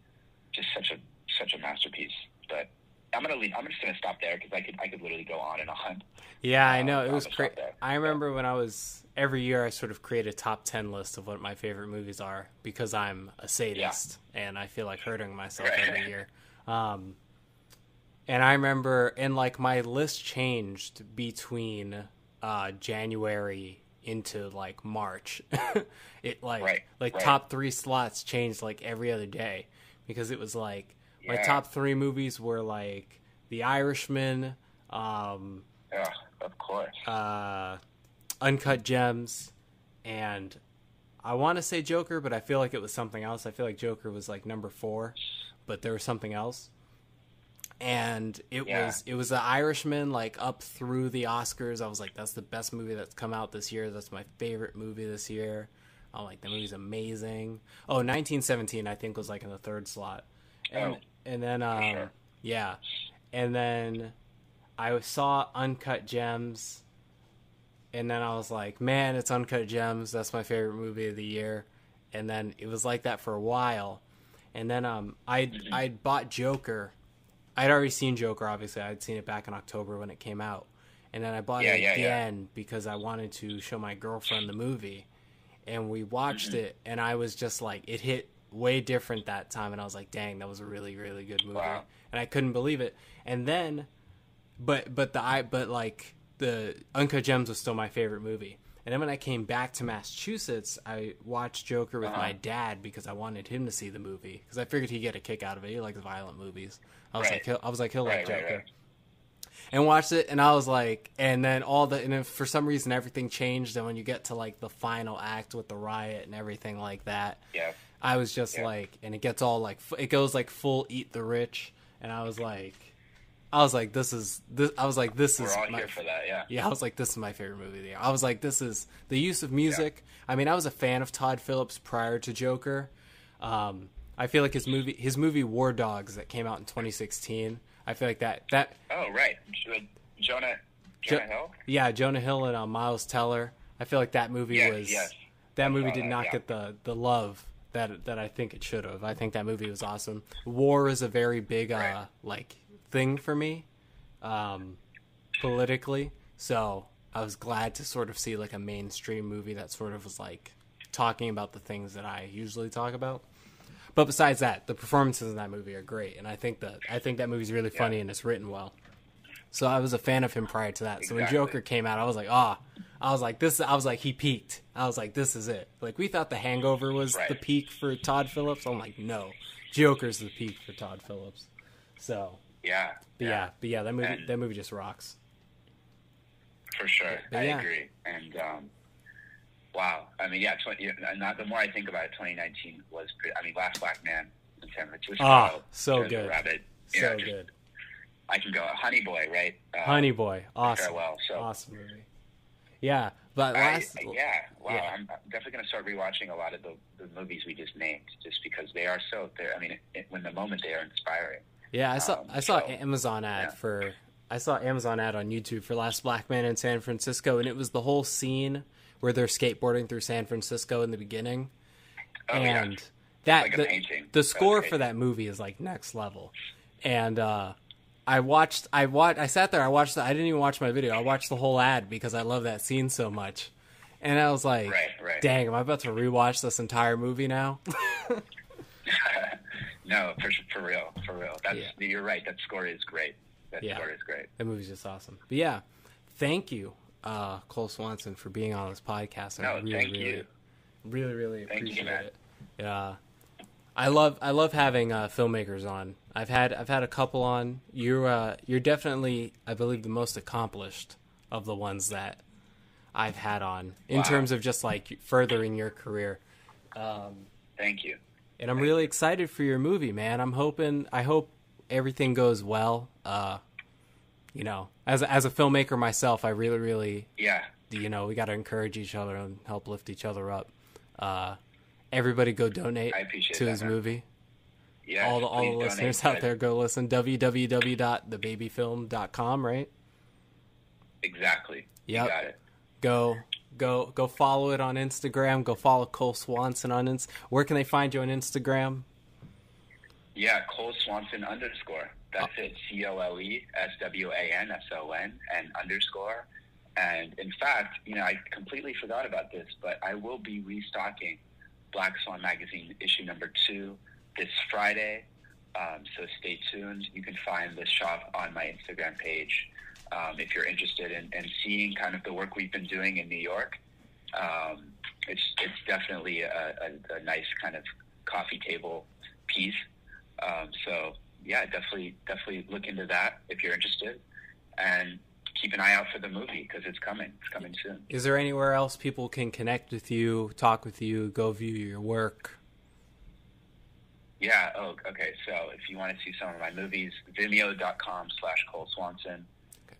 just such a such a masterpiece. But I'm gonna leave. I'm just gonna stop there because I could I could literally go on and on. Yeah, I Um, know it was great. I remember when I was every year I sort of create a top ten list of what my favorite movies are because I'm a sadist and I feel like hurting myself Right. every year. Um, and I remember, and like my list changed between uh, January into like March. it like Right, like right. top three slots changed like every other day because it was like my top three movies were like The Irishman. Um, Ugh, of course. uh, Uncut Gems, and I want to say Joker, but I feel like it was something else. I feel like Joker was like number four, but there was something else. And it Yeah. was it was the Irishman like up through the Oscars. I was like, that's the best movie that's come out this year. That's my favorite movie this year. I'm like, the movie's amazing. Oh, 1917 I think was like in the third slot. And Oh, and then um sure. yeah. And then I saw Uncut Gems, and then I was like, man, it's Uncut Gems. That's my favorite movie of the year. And then it was like that for a while. And then um, I Mm-hmm. I bought Joker. I'd already seen Joker, obviously. I'd seen it back in October when it came out. And then I bought Yeah, it yeah, yeah. again because I wanted to show my girlfriend the movie. And we watched Mm-hmm. it, and I was just like, it hit way different that time. And I was like, dang, that was a really, really good movie. Wow. And I couldn't believe it. And then but but the I but like the Uncut Gems was still my favorite movie. And then when I came back to Massachusetts, I watched Joker with Uh-huh. my dad because I wanted him to see the movie because I figured he'd get a kick out of it. He likes violent movies. I was Right. like, he'll, I was like, he'll like Right, right, Joker. right. And watched it, and I was like, and then all the, and then for some reason everything changed. And when you get to like the final act with the riot and everything like that, Yeah. I was just Yeah. like, and it gets all like, it goes like full eat the rich, and I was like, I was like, this is this. I was like, this We're is my, here for that. Yeah. yeah, I was like, this is my favorite movie of the year. I was like, this is the use of music. I mean, I was a fan of Todd Phillips prior to Joker. Um, I feel like his movie, his movie War Dogs that came out in 2016. I feel like that that Oh right, Jo- Jonah Jo- Jonah Hill. yeah, Jonah Hill and uh, Miles Teller. I feel like that movie Yes, was yes. that movie did not yeah. get the the love that that I think it should have. I think that movie was awesome. War is a very big uh Right. like thing for me um politically. So, I was glad to sort of see like a mainstream movie that sort of was like talking about the things that I usually talk about. But besides that, the performances in that movie are great, and I think that I think that movie's really funny and it's written well. So I was a fan of him prior to that. So when Joker came out, I was like, ah, I was like, this. I was like, he peaked. I was like, this is it. Like we thought The Hangover was Right. the peak for Todd Phillips. I'm like, no, Joker's the peak for Todd Phillips. So, Yeah. but yeah, but yeah, that movie And- that movie just rocks. For sure, But I yeah. agree. And um, wow, I mean, yeah. 20, not, the more I think about it, 2019 was. Pretty, I mean, Last Black Man in San Francisco. Ah, so good. Rabbit. So know, just- good. I can go. Honey Boy, right? Um, Honey Boy, awesome, Farewell. So awesome movie. Yeah, but I, last yeah, wow. yeah. I'm definitely going to start rewatching a lot of the, the movies we just named, just because they are so. They're, I mean, it, when the moment they are inspiring. Yeah, I saw Um, I saw so, Amazon ad yeah. for I saw Amazon ad on YouTube for Last Black Man in San Francisco, and it was the whole scene where they're skateboarding through San Francisco in the beginning, Oh, yeah. and that Like the, the score for that movie is like next level, and uh, I watched I watched I sat there I watched the, I didn't even watch my video I watched the whole ad because I love that scene so much, and I was like, Right, right. dang, am I about to rewatch this entire movie now? no, for for real, for real. That's Yeah. you're right. That score is great. That Yeah. score is great. That movie's just awesome. But yeah, thank you, uh, Cole Swanson, for being on this podcast. I No, really, thank really, you. really, really Thank you, appreciate man. it. Yeah, I love I love having uh, filmmakers on. I've had I've had a couple on. You're uh, you're definitely I believe the most accomplished of the ones that I've had on in Wow. terms of just like furthering your career. Thank you. And I'm really excited for your movie, man. I'm hoping I hope everything goes well. Uh, you know, as a, as a filmmaker myself, I really, really, Yeah, you know, we got to encourage each other and help lift each other up. Uh, Everybody go donate to that, his man. movie. Yeah, all the all the listeners donate. out there go listen www.thebabyfilm.com, right? Exactly. Yep. You got it. Go go go follow it on Instagram. Go follow Cole Swanson on Ins. Where can they find you on Instagram? Yeah, Cole Swanson underscore. That's it. C O L E S W A N S O N and underscore. And in fact, you know, I completely forgot about this, but I will be restocking Black Swan magazine issue number two this Friday. Um, so stay tuned. You can find the shop on my Instagram page um, if you're interested in, in seeing kind of the work we've been doing in New York. Um, it's it's definitely a, a, a nice kind of coffee table piece. Um, so yeah, definitely definitely look into that if you're interested, and keep an eye out for the movie because it's coming. It's coming soon. Is there anywhere else people can connect with you, talk with you, go view your work? Yeah. Oh, okay. So if you want to see some of my movies, Vimeo.com slash Cole Swanson.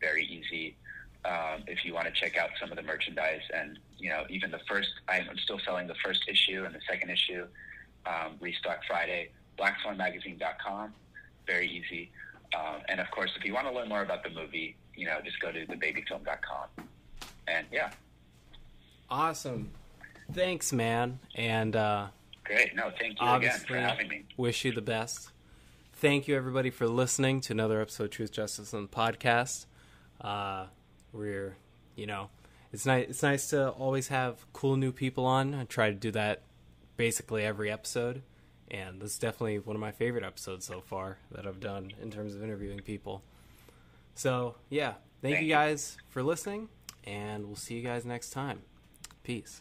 Very easy. Um, if you want to check out some of the merchandise and you know even the first, I'm still selling the first issue and the second issue. Um, restock Friday. BlackSwanMagazine.com. Very easy. Um, and of course, if you want to learn more about the movie, you know, just go to thebabyfilm.com. And yeah, Awesome. Thanks, man. And uh, great. No, thank you again for having me. wish you the best. Thank you, everybody, for listening to another episode of Truth, Justice, and the podcast. Uh, we're, you know, it's nice. It's nice to always have cool new people on. I try to do that basically every episode, and this is definitely one of my favorite episodes so far that I've done in terms of interviewing people. So, yeah, thank, Thank you you. guys for listening, and we'll see you guys next time. Peace.